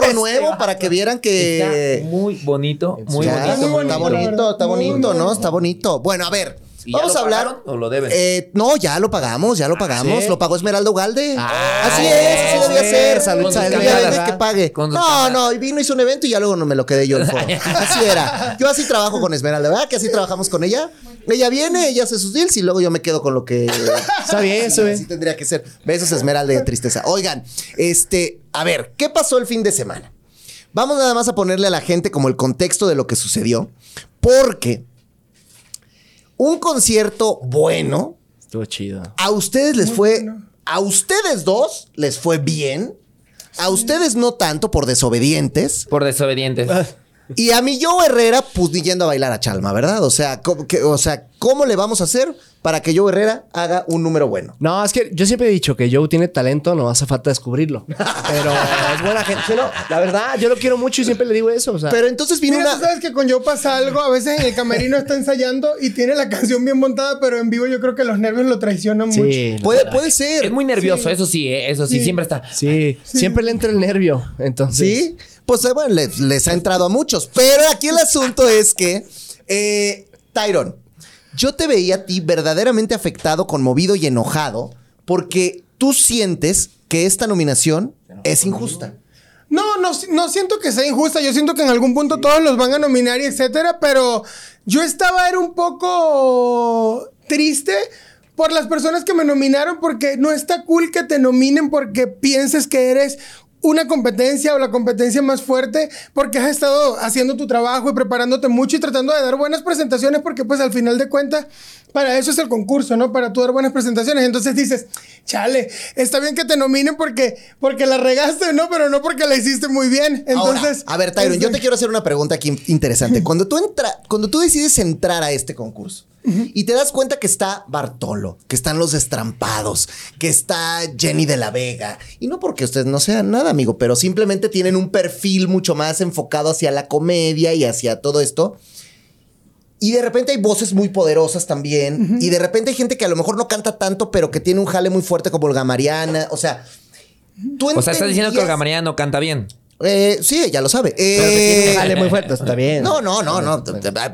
Foro nuevo para que vieran que. Está muy bonito, muy Ya, bonito. muy está bonito, está bonito, ¿no? Está bonito. Bueno, a ver. ¿Y ya Vamos lo a hablar. pagaron o lo deben? Eh, no, ya lo pagamos, ya lo pagamos. ¿sí? Lo pagó Esmeralda Ugalde. Ah, así es, así debía sí, ser. Esmeralda. de que pague. No, cámaras. no, y vino, hizo un evento y ya luego no me lo quedé yo el foro. Así era. Yo así trabajo con Esmeralda, ¿verdad? Que así trabajamos con ella. Ella viene, ella hace sus deals y luego yo me quedo con lo que. Está bien, está Así tendría que ser. Besos, Esmeralda de tristeza. Oigan, este, a ver, ¿qué pasó el fin de semana? Vamos nada más a ponerle a la gente como el contexto de lo que sucedió, porque un concierto bueno, Estuvo chido. a ustedes les fue, a ustedes dos les fue bien, a ustedes no tanto por desobedientes, Por desobedientes. Y a mi Joe Herrera, pues yendo a bailar a Chalma, ¿verdad? O sea, ¿cómo, que- o sea, ¿cómo le vamos a hacer para que Joe Herrera haga un número bueno? No, es que yo siempre he dicho que Joe tiene talento, no hace falta descubrirlo. Pero es buena gente. La verdad, yo lo quiero mucho y siempre le digo eso. O sea, Pero entonces vino Mira, una... tú sabes que con Joe pasa algo. A veces en el camerino está ensayando y tiene la canción bien montada, pero en vivo yo creo que los nervios lo traicionan mucho. sí, la Puede, verdad. puede ser. Es muy nervioso, eso sí, ¿eh? eso sí, Sí. siempre está. Sí, siempre le entra el nervio. Entonces, Sí, pues eh, bueno, les, les ha entrado a muchos. Pero aquí el asunto es que, eh, Tyron, yo te veía a ti verdaderamente afectado, conmovido y enojado porque tú sientes que esta nominación es injusta. No, no, no siento que sea injusta. Yo siento que en algún punto todos los van a nominar y etcétera, pero yo estaba era un poco triste por las personas que me nominaron porque no está cool que te nominen porque pienses que eres una competencia o la competencia más fuerte porque has estado haciendo tu trabajo y preparándote mucho y tratando de dar buenas presentaciones porque pues al final de cuentas para eso es el concurso, ¿no? Para tú dar buenas presentaciones. Entonces dices, chale, está bien que te nominen porque, porque la regaste, ¿no? Pero no porque la hiciste muy bien. Entonces... Ahora, a ver, Tyron, yo este, te quiero hacer una pregunta aquí interesante. Cuando tú, entra, cuando tú decides entrar a este concurso y te das cuenta que está Bartolo, que están los destrampados, que está Jenny de la Vega, y no porque ustedes no sean nada, amigo, pero simplemente tienen un perfil mucho más enfocado hacia la comedia y hacia todo esto. Y de repente hay voces muy poderosas también. Y de repente hay gente que a lo mejor no canta tanto, pero que tiene un jale muy fuerte como Olga Mariana. O sea, tú O sea, estás diciendo que Olga María no canta bien. Eh, sí, ya lo sabe. Eh, jale muy fuerte, está bien. no, no, no, no.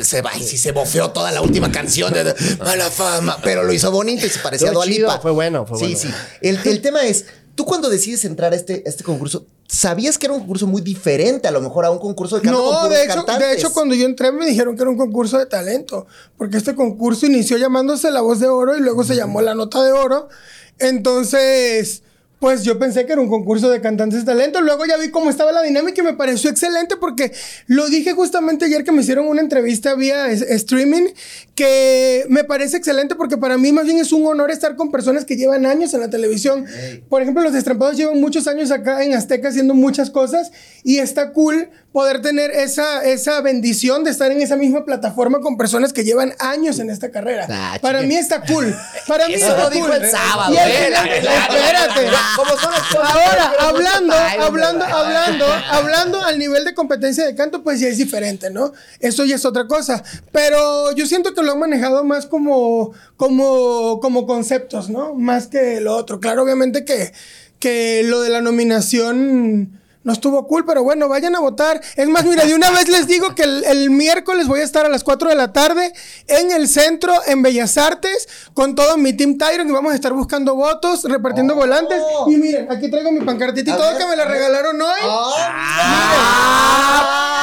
Se va, y si se bofeó toda la última canción de, de Mala Fama, pero lo hizo bonito y se parecía a Estuvo Dua chido, Lipa. fue bueno, fue sí, bueno. Sí, El, el tema es, tú cuando decides entrar a este, a este concurso, sabías que era un concurso muy diferente a lo mejor a un concurso de canto No, de hecho, cantantes. de hecho, cuando yo entré me dijeron que era un concurso de talento, porque este concurso inició llamándose La Voz de Oro y luego se llamó La Nota de Oro. Entonces, pues yo pensé que era un concurso de cantantes de talento. Luego ya vi cómo estaba la dinámica y me pareció excelente porque lo dije justamente ayer que me hicieron una entrevista vía streaming, que me parece excelente porque para mí más bien es un honor estar con personas que llevan años en la televisión. Por ejemplo, los destrampados llevan muchos años acá en Azteca haciendo muchas cosas y está cool poder tener esa, esa bendición de estar en esa misma plataforma con personas que llevan años en esta carrera. Ah, para chica. mí está cool. Para mí Eso está lo dijo cool. el sábado, Y al eh, final- la verdad. espérate. ¿Cómo son? Ahora, hablando, hablando, hablando, hablando al nivel de competencia de canto, pues ya es diferente, ¿no? Eso ya es otra cosa. Pero yo siento que lo han manejado más como, como, como conceptos, ¿no? Más que lo otro. Claro, obviamente que, que lo de la nominación no estuvo cool, pero bueno, vayan a votar. Es más, mira, de una vez les digo que el, el miércoles voy a estar a las 4 de la tarde en el centro, en Bellas Artes, con todo mi Team Tyron y vamos a estar buscando votos, repartiendo volantes. Y miren, aquí traigo mi pancartita y todo ver, que me la regalaron hoy. ¡Ah! Me hicieron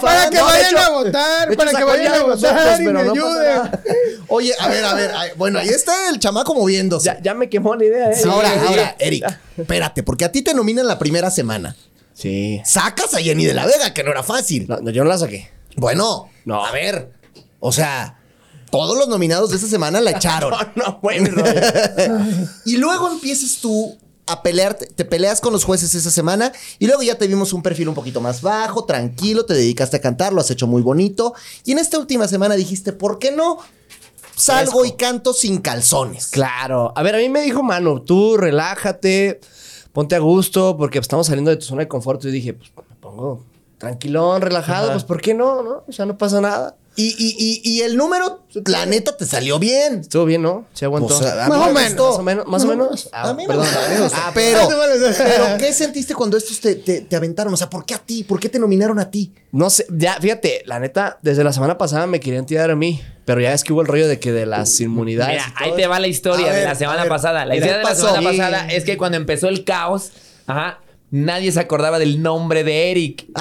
Para que no, vayan hecho- a votar, para que vayan ya a votar y me no ayuden. Oye, a ver, a ver. bueno, ahí está el chamaco moviéndose. Ya, ya me quemó la idea, ¿eh? ahora, Sí. ahora, Eric, espérate, porque a ti te nominan la primera semana. Sí. Sacas a Jenny de la Vega, que no era fácil. No, no, yo no la saqué. Bueno, No. a ver. O sea, todos los nominados de esta semana la echaron. no, bueno. y luego empiezas tú a pelear, te, peleas con los jueces esa semana y luego ya te vimos un perfil un poquito más bajo, tranquilo, te dedicaste a cantar, lo has hecho muy bonito. Y en esta última semana dijiste, ¿por qué no? Salgo y canto sin calzones. Claro. A ver, a mí me dijo Manu, tú relájate, ponte a gusto, porque estamos saliendo de tu zona de confort. Y dije, pues me pongo tranquilón, relajado, pues ¿por qué no? ¿No? O sea, no pasa nada. Y, y- y- y el número, la neta, te salió bien. Estuvo bien, ¿no? Se aguantó. Más o menos. Más o menos, más o menos. A mí me perdón. gusta, a mí me gusta. Ah, pero, pero, ¿qué sentiste cuando estos te, te- te aventaron? O sea, ¿por qué a ti? ¿Por qué te nominaron a ti? No sé, ya, fíjate, la neta, desde la semana pasada me querían tirar a mí, pero ya es que hubo el rollo de que de las inmunidades. Mira, y todo ahí te va la historia A de ver, la semana ver. pasada. La historia de la semana pasada es que cuando empezó el caos, ajá, nadie se acordaba del nombre de Eric.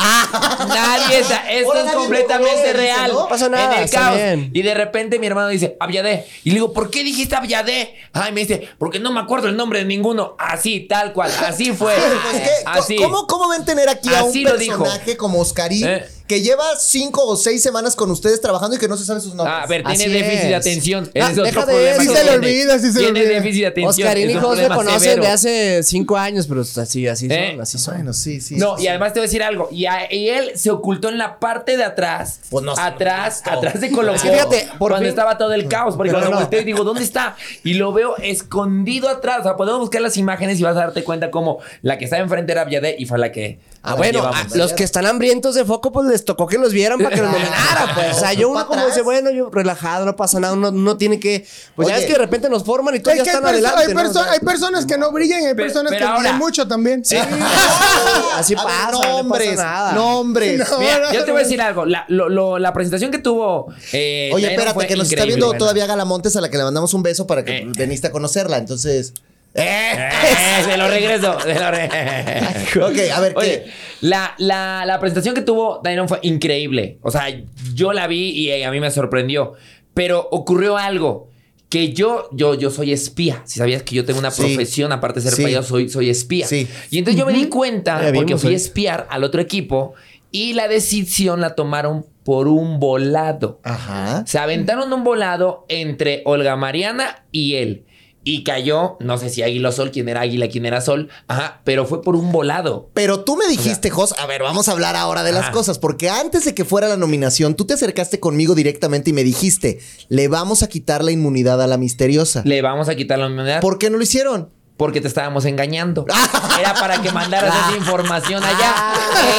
Nadie, sa- esto es nadie completamente real. ¿no? Pasa nada, En el caos. bien. Y de repente mi hermano dice, Aviadé. Y le digo, ¿por qué dijiste Aviadé? Ay, me dice, porque no me acuerdo el nombre de ninguno. Así, tal cual. Así fue. Pues, ¿qué? Así. ¿Cómo, ¿Cómo ven tener aquí a un Así personaje como Oscarín Eh. Que lleva cinco o seis semanas con ustedes trabajando y que no se sabe sus nombres? Ah, a ver, tiene Así déficit de atención. Ah, es otro deja de problema eso. Sí se le tiene. olvida, sí se le Tiene olvida. déficit de atención. Oscarín y un José problema conocen severo. de hace cinco años, pero así, así Eh. son, así son. Bueno, sí, sí. No, sí, y sí. además te voy a decir algo. Y, a- y él se ocultó en la parte de atrás. Pues no, atrás, no. atrás de Colombo. Es que fíjate, por cuando fin- estaba todo el caos. Porque cuando no. volteo y digo, ¿dónde está? Y lo veo escondido atrás. O sea, podemos buscar las imágenes y vas a darte cuenta como la que estaba enfrente era Viadé y fue la que. Ah, bueno, llevamos. a los que están hambrientos de foco, pues les tocó que los vieran para que los nominaran. Pues. O sea, yo Fue uno como atrás. dice, bueno, yo relajado, no pasa nada, uno no tiene que. Pues ya Oye. es que de repente nos forman y todos ya están perso- adelante. hay personas que no brillan y hay personas pero que brillan mucho también. Sí. Así pasa, no pasa nombres, nada. nombres. No. Mira, yo te voy a decir algo. La, lo- lo- la presentación que tuvo. eh, Oye, espérate, que nos está viendo todavía Galamontes, a la que le mandamos un beso para que Eh. veniste a conocerla. Entonces. ¡Eh! Eh, se lo regreso. Se lo Ok, a ver, ¿qué? Oye, la, la, la presentación que tuvo Dairon fue increíble. O sea, yo la vi y eh, a mí me sorprendió. Pero ocurrió algo. Que yo, yo, yo soy espía. Si sabías que yo tengo una Sí. profesión, aparte de ser Sí. payaso, soy, soy espía. Sí. Y entonces yo me di cuenta, Ya porque fui a hoy. espiar al otro equipo, y la decisión la tomaron por un volado. Ajá. Se aventaron un volado entre Olga Mariana y él. Y cayó, no sé si Águila o Sol, quién era Águila, quién era Sol. Ajá, pero fue por un volado. Pero tú me dijiste, Jos, a ver, vamos a hablar ahora de las cosas, porque antes de que fuera la nominación, tú te acercaste conmigo directamente y me dijiste, le vamos a quitar la inmunidad a la misteriosa. Le vamos a quitar la inmunidad ¿Por qué no lo hicieron? Porque te estábamos engañando. Era para que mandaras esa información allá.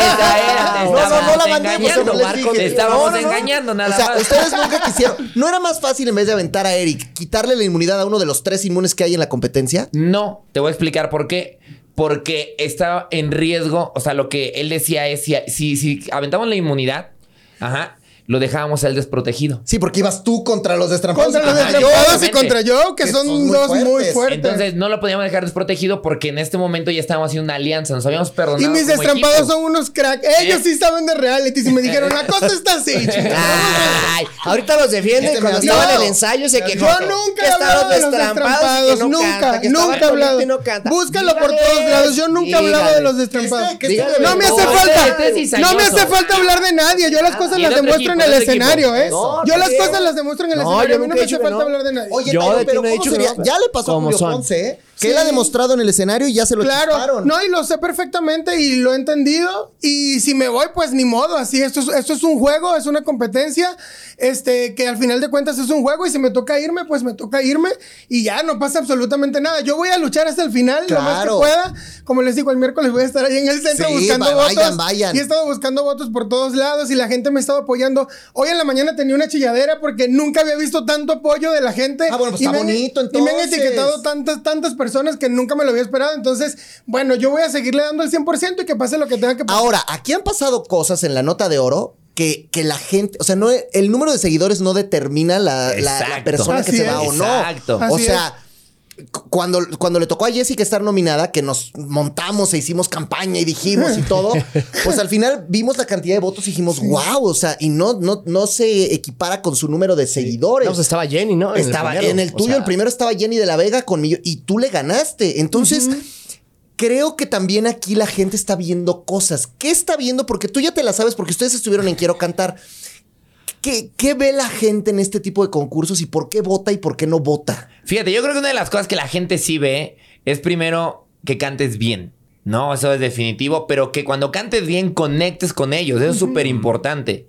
Esa era, te No, no, la mandé, engañando. dije. Te estábamos No, engañando, nada O sea, más. ustedes nunca quisieron. ¿No era más fácil en vez de aventar a Eric, quitarle la inmunidad a uno de los tres inmunes que hay en la competencia? No, te voy a explicar por qué. Porque estaba en riesgo, o sea, lo que él decía es, si, si, si aventamos la inmunidad, ajá, lo dejábamos a él desprotegido. Sí, porque ibas tú contra los destrampados. Contra los destrampados y contra yo, que Que son, son muy dos muy fuertes. fuertes. Entonces no lo podíamos dejar desprotegido porque en este momento ya estábamos haciendo una alianza, nos habíamos perdonado. y mis destrampados equipo. son unos crack. Ellos Eh. sí saben de reality. Si me dijeron, la cosa está así. Ay, ahorita los defienden Este cuando me estaba en el ensayo se quejó. Yo nunca que he hablado de los destrampados y no nunca, canta, que estaba nunca he hablado. y no canta. Búscalo por todos lados. Yo nunca he hablado de los destrampados. Este- Dígale. este- No me hace falta. No me hace falta hablar de nadie. Yo las cosas y las demuestro en el escenario, ¿eh? No, Yo las creo. cosas las demuestro en el No, escenario. yo A mí no me hace falta no. hablar de nadie. Oye, Yo Tayo, de ti pero no he ¿cómo dicho que sería? no. Ya le pasó a Como Julio son. Ponce, ¿eh? Que Sí. él ha demostrado en el escenario y ya se lo Claro, no, y lo sé perfectamente y lo he entendido. Y si me voy, pues ni modo, así, esto es, esto es un juego, es una competencia, este, que al final de cuentas es un juego y si me toca irme, pues me toca irme y ya no pasa absolutamente nada. Yo voy a luchar hasta el final, lo más que Claro. pueda. Como les digo, el miércoles voy a estar ahí en el centro Sí, buscando va- votos. vayan, vayan. Y he estado buscando votos por todos lados y la gente me ha estado apoyando. Hoy en la mañana tenía una chilladera porque nunca había visto tanto apoyo de la gente. Ah, bueno, pues Y está me han- bonito, Y me han entonces. etiquetado tantas, tantas personas que nunca me lo había esperado. Entonces, bueno, yo voy a seguirle dando el 100% y que pase lo que tenga que pasar. Ahora, aquí han pasado cosas en la nota de oro que, que la gente, o sea, no el número de seguidores no determina la, la- persona que se va o no. Exacto. O Así sea, cuando, cuando le tocó a Jessica estar nominada, que nos montamos e hicimos campaña y dijimos y todo, pues al final vimos la cantidad de votos y dijimos, wow, o sea, y no, no, no se equipara con su número de seguidores. No, pues estaba Jenny, ¿no? En el Estaba primero. en el O tuyo, sea, el primero estaba Jenny de la Vega con y tú le ganaste. Entonces, creo que también aquí la gente está viendo cosas. ¿Qué está viendo? Porque tú ya te la sabes, porque ustedes estuvieron en Quiero Cantar. ¿Qué, qué ve la gente en este tipo de concursos y por qué vota y por qué no vota? Fíjate, yo creo que una de las cosas que la gente sí ve es primero que cantes bien. No, eso es definitivo, pero que cuando cantes bien conectes con ellos, eso es súper importante.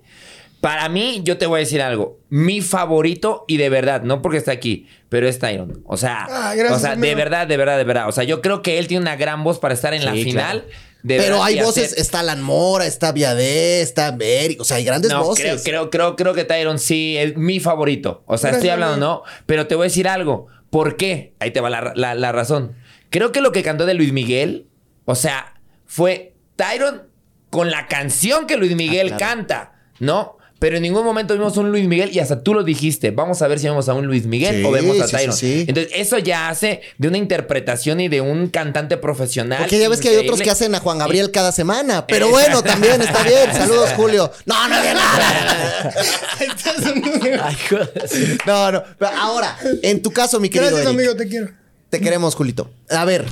Para mí, yo te voy a decir algo. Mi favorito, y de verdad, no porque está aquí, pero es Tyron. O sea, Ah, gracias, o sea de verdad, de verdad, de verdad. O sea, yo creo que él tiene una gran voz para estar en la Sí, final. De Pero hay voces, hacer- está Alan Mora, está Viadé, está Beri, o sea, hay grandes no, voces. creo, creo, creo, creo que Tyron sí es mi favorito. O sea, estoy hablando. ¿no? Pero te voy a decir algo. ¿Por qué? Ahí te va la, la- la razón. Creo que lo que cantó de Luis Miguel, o sea, fue Tyron con la canción que Luis Miguel canta, ¿no? Pero en ningún momento vimos un Luis Miguel y hasta tú lo dijiste. Vamos a ver si vemos a un Luis Miguel Sí, o vemos a sí, sí, Tyron. sí. Entonces, eso ya hace de una interpretación y de un cantante profesional. Porque ya ves que hay otros que hacen a Juan Gabriel cada semana. Pero bueno, también está bien. Saludos, Julio. No, no había nada. No, no. Pero ahora, en tu caso, mi querido Gracias, Eric, amigo, te quiero. te queremos, Julito. A ver,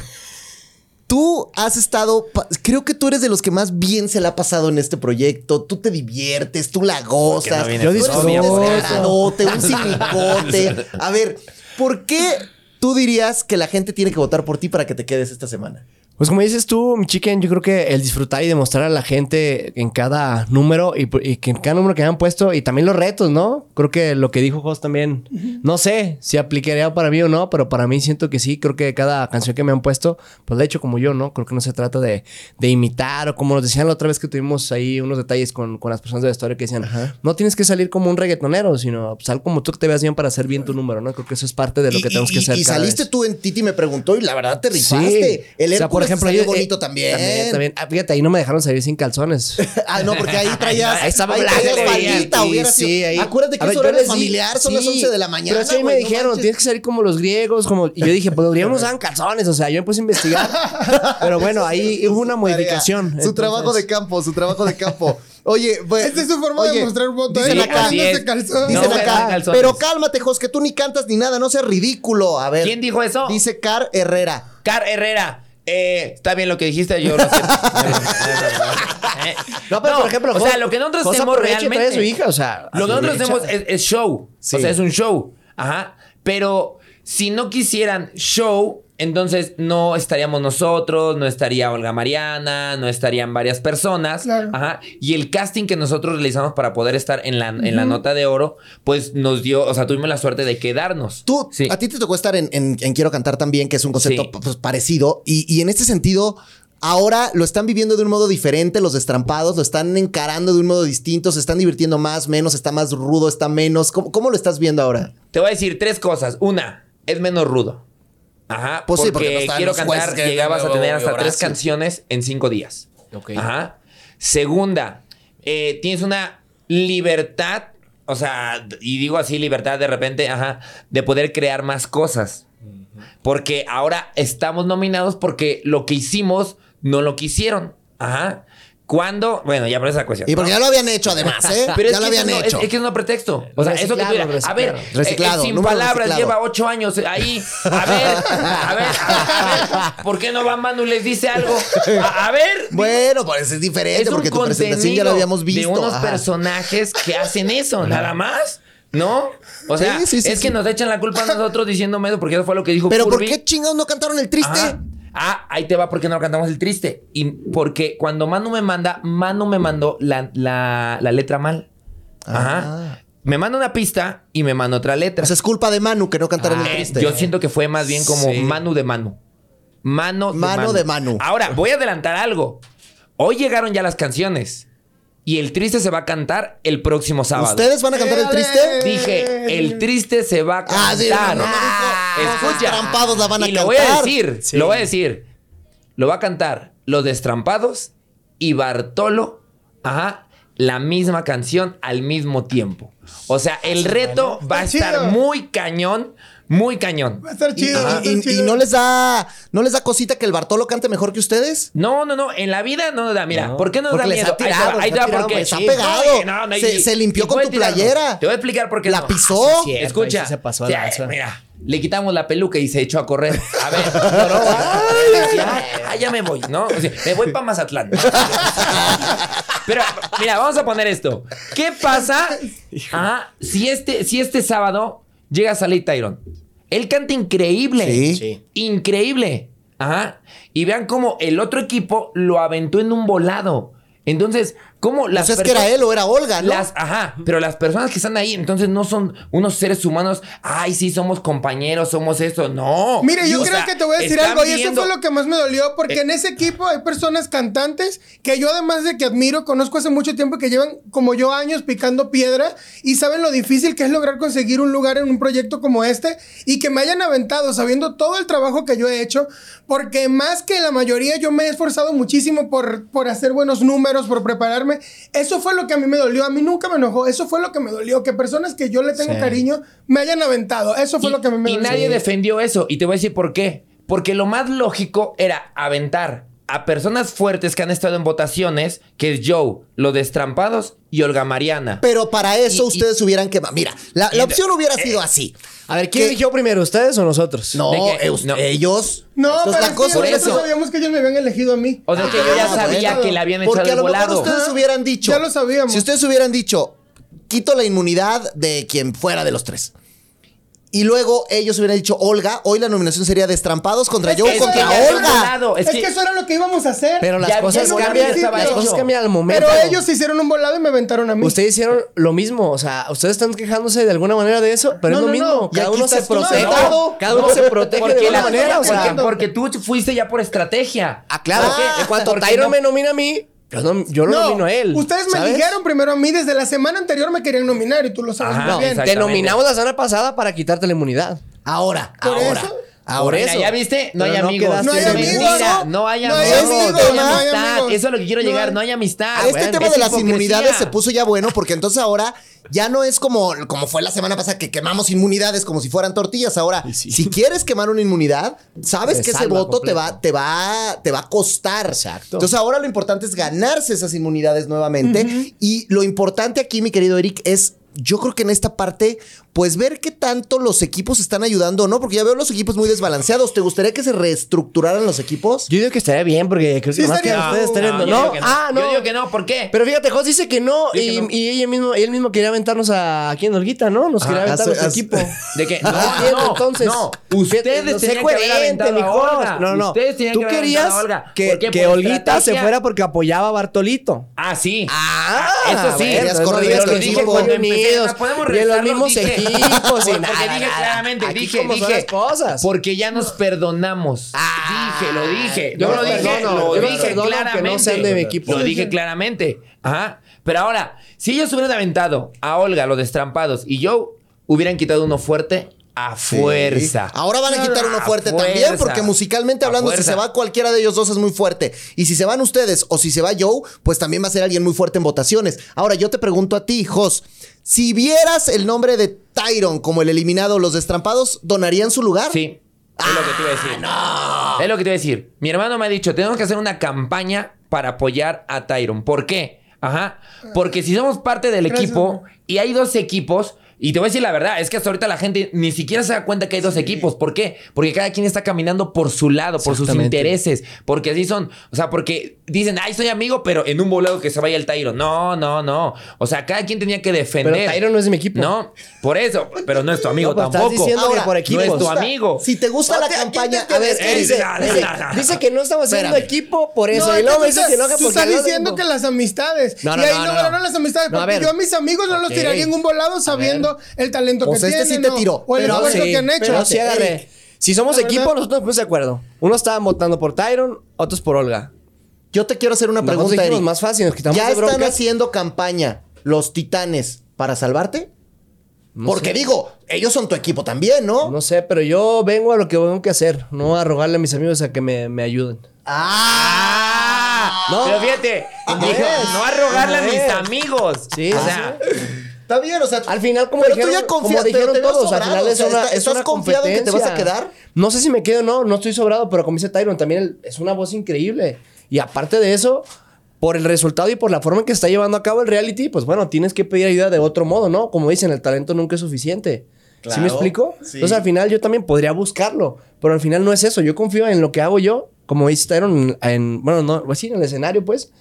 tú has estado, creo que tú eres de los que más bien se la ha pasado en este proyecto. Tú te diviertes, tú la gozas. no Yo tú eres un disfruto. descaradote, un cinicote. A ver, ¿por qué tú dirías que la gente tiene que votar por ti para que te quedes esta semana? Pues como dices tú, mi chicken, yo creo que el disfrutar y demostrar a la gente en cada número y, y que en cada número que me han puesto y también los retos, ¿no? Creo que lo que dijo Jos también, no sé si aplicaría para mí o no, pero para mí siento que sí, creo que cada canción que me han puesto, pues de hecho como yo, ¿no? Creo que no se trata de, de imitar o como nos decían la otra vez que tuvimos ahí unos detalles con, con las personas de la historia que decían, no tienes que salir como un reggaetonero, sino sal como tú que te veas bien para hacer bien tu número, ¿no? Creo que eso es parte de lo que Y- tenemos y- que hacer. Y saliste vez. tú en Titi me preguntó y la verdad te Sí. rifaste. El O sea, Hércules salió yo- eh, bonito también. También, también. Ah, fíjate, ahí no me dejaron salir sin calzones. Ah, no, porque ahí traías. Ahí estaba faldita, sí, hubiera sí, sido- ahí. Acuérdate que A ver, eso era familiar, son las sí, 11 de la mañana. Pero es que ahí me no dijeron, manches. tienes que salir como los griegos, como... Y yo dije, pues los griegos no usaban calzones, o sea, yo me puse a investigar. Pero bueno, ahí hubo una modificación. Su trabajo de campo, su trabajo de campo. Oye, pues. Esta es su forma de mostrar voto. Dicen ¿eh? Sí, acá, calzón. dicen No, acá, calzones. pero cálmate, Jos, que tú ni cantas ni nada, no seas ridículo. A ver. ¿Quién dijo eso? Dice Car Herrera. Car Herrera. Eh, está bien lo que dijiste, yo lo. Eh, No, pero por ejemplo, o sea, lo que nosotros hacemos realmente. su hija, o sea... Lo que nosotros hacemos es, show. O sea, es un show. Ajá. Pero si no quisieran show, entonces no estaríamos nosotros, no estaría Olga Mariana, no estarían varias personas. Claro. Ajá. Y el casting que nosotros realizamos para poder estar en la, en la nota de oro, pues nos dio, o sea, tuvimos la suerte de quedarnos. Tú, Sí. a ti te tocó estar en, en- en Quiero Cantar también, que es un concepto Sí. pues, parecido. Y, y en este sentido, ahora lo están viviendo de un modo diferente, los destrampados, lo están encarando de un modo distinto, se están divirtiendo más, menos, está más rudo, está menos. ¿Cómo, cómo lo estás viendo ahora? Te voy a decir tres cosas. Una, es menos rudo. Ajá. Pues sí, porque, porque no estaban quiero cantar, que- llegabas a tener hasta tres canciones en cinco días. Ok. Ajá. Segunda, eh, tienes una libertad, o sea, y digo así libertad de repente, ajá, de poder crear más cosas. Porque ahora estamos nominados porque lo que hicimos no lo quisieron. Ajá. ¿Cuándo? Bueno, ya por esa cuestión. Y porque ya lo habían hecho además, ¿eh? Pero ya lo habían no- hecho. Es, es que es pretexto. O sea, eso que dirás, A ver, reciclado. Eh, eh, sin palabras reciclado. lleva ocho años ahí. A ver, a ver, a ver. ¿Por qué no va Manu y les dice algo? A, a ver. Bueno, pues es diferente es un porque tu presentación ya lo habíamos visto. de unos Ajá. personajes que hacen eso, nada más. ¿No? O sea, Sí, sí, sí, es que nos echan la culpa a nosotros diciéndome eso porque eso fue lo que dijo Pero ¿por qué chingados no cantaron el triste? Ajá. Ah, ahí te va porque no cantamos el triste. Y porque cuando Manu me manda, Manu me mandó la, la- la letra mal. Ajá. Ah. Me manda una pista y me manda otra letra. Pues es culpa de Manu que no cantaron el Eh, triste. yo siento que fue más bien como Sí. Manu de Manu. Mano de Mano Manu. de Manu. Ahora, voy a adelantar algo. Hoy llegaron ya las canciones. Y el triste se va a cantar el próximo sábado. ¿Ustedes van a cantar el triste? Dije, el triste se va a Ah, cantar. sí, no, no, no, no. Escucha. Los destrampados la van a y lo voy a cantar. decir, Sí. lo voy a decir. Lo va a cantar Los Destrampados y Bartolo, ajá, la misma canción al mismo tiempo. O sea, el reto va a estar muy cañón, muy cañón. Va a estar chido. va a Ajá, estar y, y chido. no les da no les da cosita que el Bartolo cante mejor que ustedes? No, no, no. En la vida no nos da. Mira, No, ¿por qué nos porque da les miedo? ha tirado, ahí tirado, porque les ha pegado. Se- se limpió con tu playera. Te voy a explicar por qué La no. pisó. Ah, sí, cierto, Escucha. se pasó mira, le quitamos la peluca y se echó a correr. A ver, lloró. Ay, ay, ay, ya me voy, ¿no? O sea, me voy para Mazatlán. Pero, mira, vamos a poner esto. ¿Qué pasa ajá, si, este, si este sábado llega Salih Tyron? Él canta increíble. Sí. Sí. Increíble. Ajá. Y vean cómo el otro equipo lo aventó en un volado. Entonces, ¿cómo las Pues es que era él o era Olga, ¿no? las, ajá, pero las personas que están ahí, entonces no son unos seres humanos. Ay, sí, somos compañeros, somos eso. No. Mire, yo O creo sea, que te voy a decir algo, y eso viendo- fue lo que más me dolió, porque Eh. en ese equipo hay personas cantantes que yo, además de que admiro, conozco hace mucho tiempo que llevan como yo años picando piedra y saben lo difícil que es lograr conseguir un lugar en un proyecto como este y que me hayan aventado sabiendo todo el trabajo que yo he hecho, porque más que la mayoría yo me he esforzado muchísimo por, por hacer buenos números, por prepararme. Eso fue lo que a mí me dolió, a mí nunca me enojó, eso fue lo que me dolió, que personas que yo le tengo Sí. cariño me hayan aventado, eso fue y, lo que a mí me y dolió. nadie defendió eso. Y te voy a decir por qué. Porque lo más lógico era aventar a personas fuertes que han estado en votaciones, que es Joe, los destrampados y Olga Mariana. Pero para eso Y- y- ustedes hubieran quemado. Mira, la, la opción hubiera sido así. A ver, ¿quién eligió primero, ustedes o nosotros? No, eh, No. ellos. No, Entonces, pero la es que cosa por nosotros eso- sabíamos que ellos me habían elegido a mí. O sea, que yo ya Ah, sabía bueno. que le habían Porque echado a lo mejor volado. ustedes Ajá. hubieran dicho. Ya lo sabíamos. Si ustedes hubieran dicho, quito la inmunidad de quien fuera de los tres. Y luego ellos hubieran dicho, Olga, hoy la nominación sería Destrampados contra Es eso contra Olga. Es, Es que, que- eso era lo que íbamos a hacer. Pero las Ya- cosas ya cambian, las cosas cambian al momento. Pero ellos se hicieron un volado y me aventaron a mí. Ustedes hicieron lo mismo, o sea, ustedes están quejándose de alguna manera de eso, pero No, es lo no, mismo. no. Cada uno se protege. Cada uno No, se protege de alguna la- manera, o porque, sea. porque tú fuiste ya por estrategia. Ah, claro. En cuanto Tyron no- me nomina a mí, yo no, yo no, nomino a él. Ustedes me dijeron primero a mí. Desde la semana anterior me querían nominar y tú lo sabes Ajá, muy bien. Te nominamos la semana pasada para quitarte la inmunidad. Ahora, Por ahora. eso- Ahora. Mira, eso. ¿ya viste? No Pero hay no amigos. No hay amigos. mentira. No hay amigos. No hay, amigos, no hay amistad. amigos. Eso es lo que quiero No llegar. hay- No hay amistad. este Bueno, tema es de las hipocresía. inmunidades se puso ya bueno porque entonces ahora ya no es como, como fue la semana pasada que quemamos inmunidades como si fueran tortillas. Ahora, sí. si quieres quemar una inmunidad, sabes Se que ese voto te va, te va, te va a costar. Exacto. Entonces ahora lo importante es ganarse esas inmunidades nuevamente. Y lo importante aquí, mi querido Eric, es yo creo que en esta parte, pues ver qué tanto los equipos están ayudando o no, porque ya veo los equipos muy desbalanceados. ¿Te gustaría que se reestructuraran los equipos? Yo digo que estaría bien porque creo que Sí, más que estaría- ustedes estarían. No, No, yo digo que no. ah, no. Yo digo que no. ¿Por qué? Pero fíjate, Jos dice que no y, que no. y ella mismo, él mismo quería aventarnos a aquí en Olguita, ¿no? Nos quería Ajá, aventar nuestro hace- equipo. ¿De qué? No, entonces. No, ustedes no tenían que haber coherente, aventado a. Olga. No, no. Ustedes tenían Tú que querías a Olga. que, que Por Olguita se fuera porque apoyaba a Bartolito. Ah, sí. Ah, eso sí. no a que dije cuando unidos, podemos y en los mismos dije- equipos y Porque nada, dije nada. claramente, Aquí dije, son dije. las cosas. Porque ya nos perdonamos. dije, lo dije. yo lo dije, lo dije no claramente. sean de mi equipo. Lo dije claramente. Ajá. Pero ahora, si ellos hubieran aventado a Olga, los destrampados, y yo hubieran quitado uno fuerte, a fuerza. Ahora van a quitar uno fuerte también, porque musicalmente hablando, si se va cualquiera de ellos dos es muy fuerte. Y si se van ustedes o si se va Joe, pues también va a ser alguien muy fuerte en votaciones. Ahora, yo te pregunto a ti, Jos, si vieras el nombre de Tyron como el eliminado, los destrampados, ¿donarían su lugar? Sí. Es lo que te iba a decir. Es lo que te iba a decir. Mi hermano me ha dicho, tenemos que hacer una campaña para apoyar a Tyron. ¿Por qué? Ajá. Porque si somos parte del Gracias, equipo y hay dos equipos, y te voy a decir la verdad, es que hasta ahorita la gente ni siquiera se da cuenta que hay dos equipos. ¿Por qué? Porque cada quien está caminando por su lado, por sus intereses. Porque así son. O sea, porque dicen, ay, soy amigo, pero en un volado que se vaya el Tyron. No, no, no. O sea, cada quien tenía que defender. Pero Tyron no es de mi equipo. No, por eso. Pero no es tu amigo No, estás tampoco. diciendo Ahora, que por no equipos. es tu amigo. Si te gusta la campaña, a ver, ¿qué dice? no, no, Dice- no, no. Dice que no estamos haciendo Espérame. equipo por eso. No, y luego dice que no, tú estás no diciendo tengo- que las amistades. No, no, y ahí no, no, no. las amistades. No, a porque yo a mis amigos no los tiraría en un volado sabiendo el talento Pues que este sí tienen. te o- tiró, O el pero esfuerzo sí, que han hecho. pero sí agarré. Si somos equipo, verdad- nosotros nos pusimos de acuerdo. Unos estaban votando por Tyron, otros por Olga. Yo te quiero hacer una pregunta, dijimos más fácil, nos quitamos ¿Ya de están haciendo campaña los titanes para salvarte? No Porque sé. digo, ellos son tu equipo también, ¿no? No sé, pero yo vengo a lo que tengo que hacer, no a rogarle a mis amigos a que me, me ayuden. ¡Ah! No. Pero fíjate, ¿Cómo dijo, es? no a rogarle a ¿Cómo mis amigos. Sí, o sí, sea, Está bien, o sea. Al final, como pero dijeron, tú ya confías, como dijeron pero te veo todos, al final o es sea, una, ¿estás- es ¿Estás una confiado en que te vas a quedar? No sé si me quedo o no, no estoy sobrado, pero como dice Tyron, también es una voz increíble. Y aparte de eso, por el resultado y por la forma en que está llevando a cabo el reality, pues bueno, tienes que pedir ayuda de otro modo, ¿no? Como dicen, el talento nunca es suficiente. ¿Sí Claro, me explico? sí. Entonces al final yo también podría buscarlo, pero al final no es eso. Yo confío en lo que hago yo, como dice Tyron, en, en- bueno, no, pues sí, en el escenario, pues.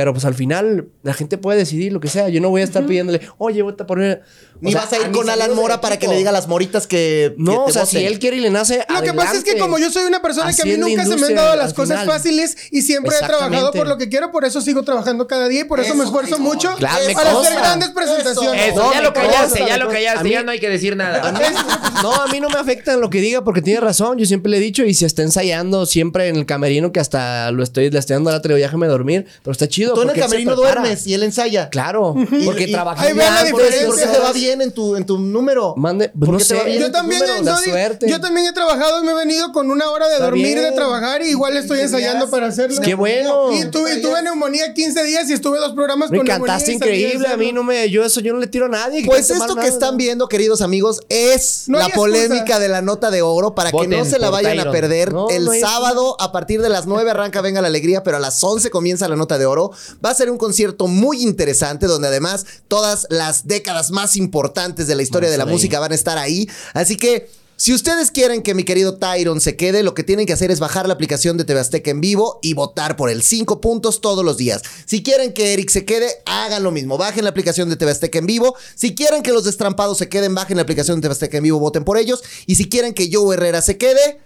Pero pues al final la gente puede decidir lo que sea. Yo no voy a estar pidiéndole, oye, vota por él. Ni sea, vas a ir con Alan Mora para que le diga a las moritas que. No, que o sea, si él quiere y le nace. Lo que pasa es que como yo soy una persona que a mí nunca se me han dado las cosas final. fáciles y siempre he trabajado por lo que quiero, por eso sigo trabajando cada día y por eso, me esfuerzo mucho Claro, me para hacer grandes presentaciones. eso, No, ya lo callaste, ya lo callaste, mí- ya no hay que decir nada. No, a mí no me afecta en lo que diga porque tiene razón. Yo siempre le he dicho y se está ensayando siempre en el camerino que hasta lo estoy, le estoy dando la tele, déjame dormir. Pero está chido. Tú en el porque camerino duermes y él ensaya. Claro, porque y- trabaja ahí vean la ¿Por qué- diferencia. ¿Por qué te va bien en tu, en tu número? Mande, pues ¿Por no qué te sé. va bien? Yo también, número? no suerte. yo también he trabajado y me he venido con una hora de Está dormir y de bien. trabajar y igual estoy ensayando para hacerlo. Qué bueno. Y, tuve, y tuve neumonía 15 días y estuve dos programas Me con cantaste neumonía salí increíble. A mí no me, yo eso yo no le tiro a nadie. Pues esto que nada. están viendo, queridos amigos, es No la excusa. polémica de la nota de oro para que no se la vayan a perder. No, el sábado, a partir de las 9 arranca Venga la Alegría, pero a las 11 comienza la nota de oro. Va a ser un concierto muy interesante donde además todas las décadas más importantes de la historia de la ahí. música van a estar ahí. Así que si ustedes quieren que mi querido Tyron se quede, lo que tienen que hacer es bajar la aplicación de TV Azteca en vivo y votar por él. Cinco puntos todos los días. Si quieren que Eric se quede, hagan lo mismo. Bajen la aplicación de TV Azteca en vivo. Si quieren que los destrampados se queden, bajen la aplicación de TV Azteca en vivo, voten por ellos. Y si quieren que Joe Herrera se quede,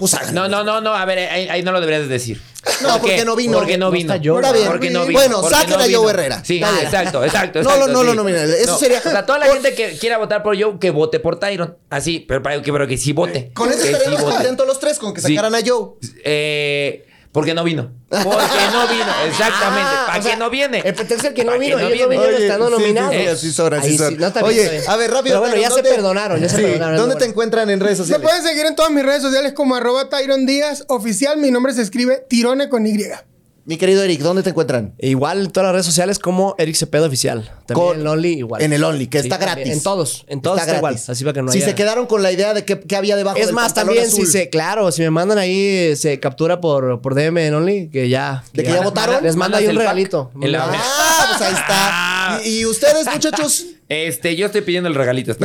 pues hagan. No, no, no, no, a ver, ahí, ahí no lo deberías de decir. No, ¿Por porque no vino. Porque no No vino. está Joe. Está bien. Porque no vino. Bueno, porque saquen no a. Joe Herrera. Sí, exacto, exacto. No, exacto, no, no sí. lo nominen. Eso sería- O sea, toda la por- gente que quiera votar por Joe, que vote por Tyron. Así, pero, para que, pero que sí vote. Con eso que estaríamos contentos los tres, con que Sí. sacaran a Joe. Eh, porque no vino. Porque no vino, exactamente. Ah, ¿Para o sea, qué no viene? El pretexto es el que no ¿Para qué vino. no ellos no viene? vinieron Oye, estando sí, sí, nominados. sí, son, así Ahí son. sí, no, Oye, bien. a ver, rápido, Pero bueno, ya se ¿dónde- perdonaron, ya se perdonaron. ¿Dónde te encuentran en redes Me sociales? pueden seguir en todas mis redes sociales como arroba Tyron Díaz oficial. Mi nombre se escribe Tirone con Y. Mi querido Eric, ¿dónde te encuentran? E Igual en todas las redes sociales como Eric Cepeda Oficial. También Con- en Only igual. En el Only, que está también. gratis. En todos. En todos está, igual. Así para que no Si haya... se quedaron con la idea de qué, qué había debajo Es del más, también azul. si se... Claro, si me mandan ahí, se captura por, por DM en Only, que ya... ¿De que ya votaron? Les manda ahí un el regalito. En la- Ah, pues ahí está. ¿Y, y ustedes, muchachos? Este, yo estoy pidiendo el regalito.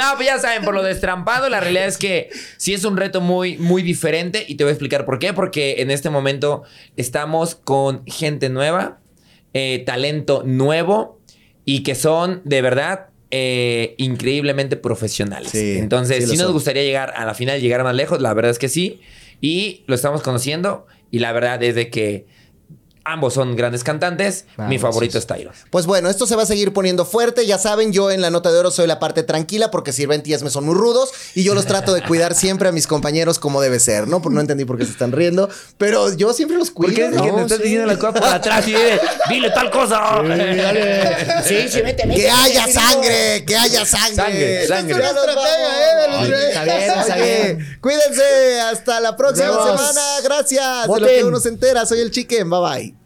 no, pues ya saben, por lo destrampado, la realidad es que sí es un reto muy, muy diferente y te voy a explicar por qué. Porque en este momento estamos con gente nueva, eh, talento nuevo y que son de verdad eh, increíblemente profesionales. Sí, Entonces, sí si nos son. gustaría llegar a la final, llegar más lejos, la verdad es que sí. Y lo estamos conociendo y la verdad es de que Ambos son grandes cantantes. Mi favorito es Tyron. Pues bueno, esto se va a seguir poniendo fuerte. Ya saben, yo en la nota de oro soy la parte tranquila porque Sirventías me son muy rudos y yo los trato de cuidar siempre a mis compañeros como debe ser, ¿no? Por no entendí por qué se están riendo, pero yo siempre los cuido. ¿Por qué es ¿no? que te estás Sí. diciendo las cosas por atrás y dile, dile tal cosa? Sí, sí, vete, vete. Que haya sangre, que haya sangre. Sangre, sangre. ¿eh? de los vamos. tres. Está bien, está bien. Cuídense. Hasta la próxima vemos. semana. Gracias. De lo que uno se entera. Soy el Chicken. Bye bye.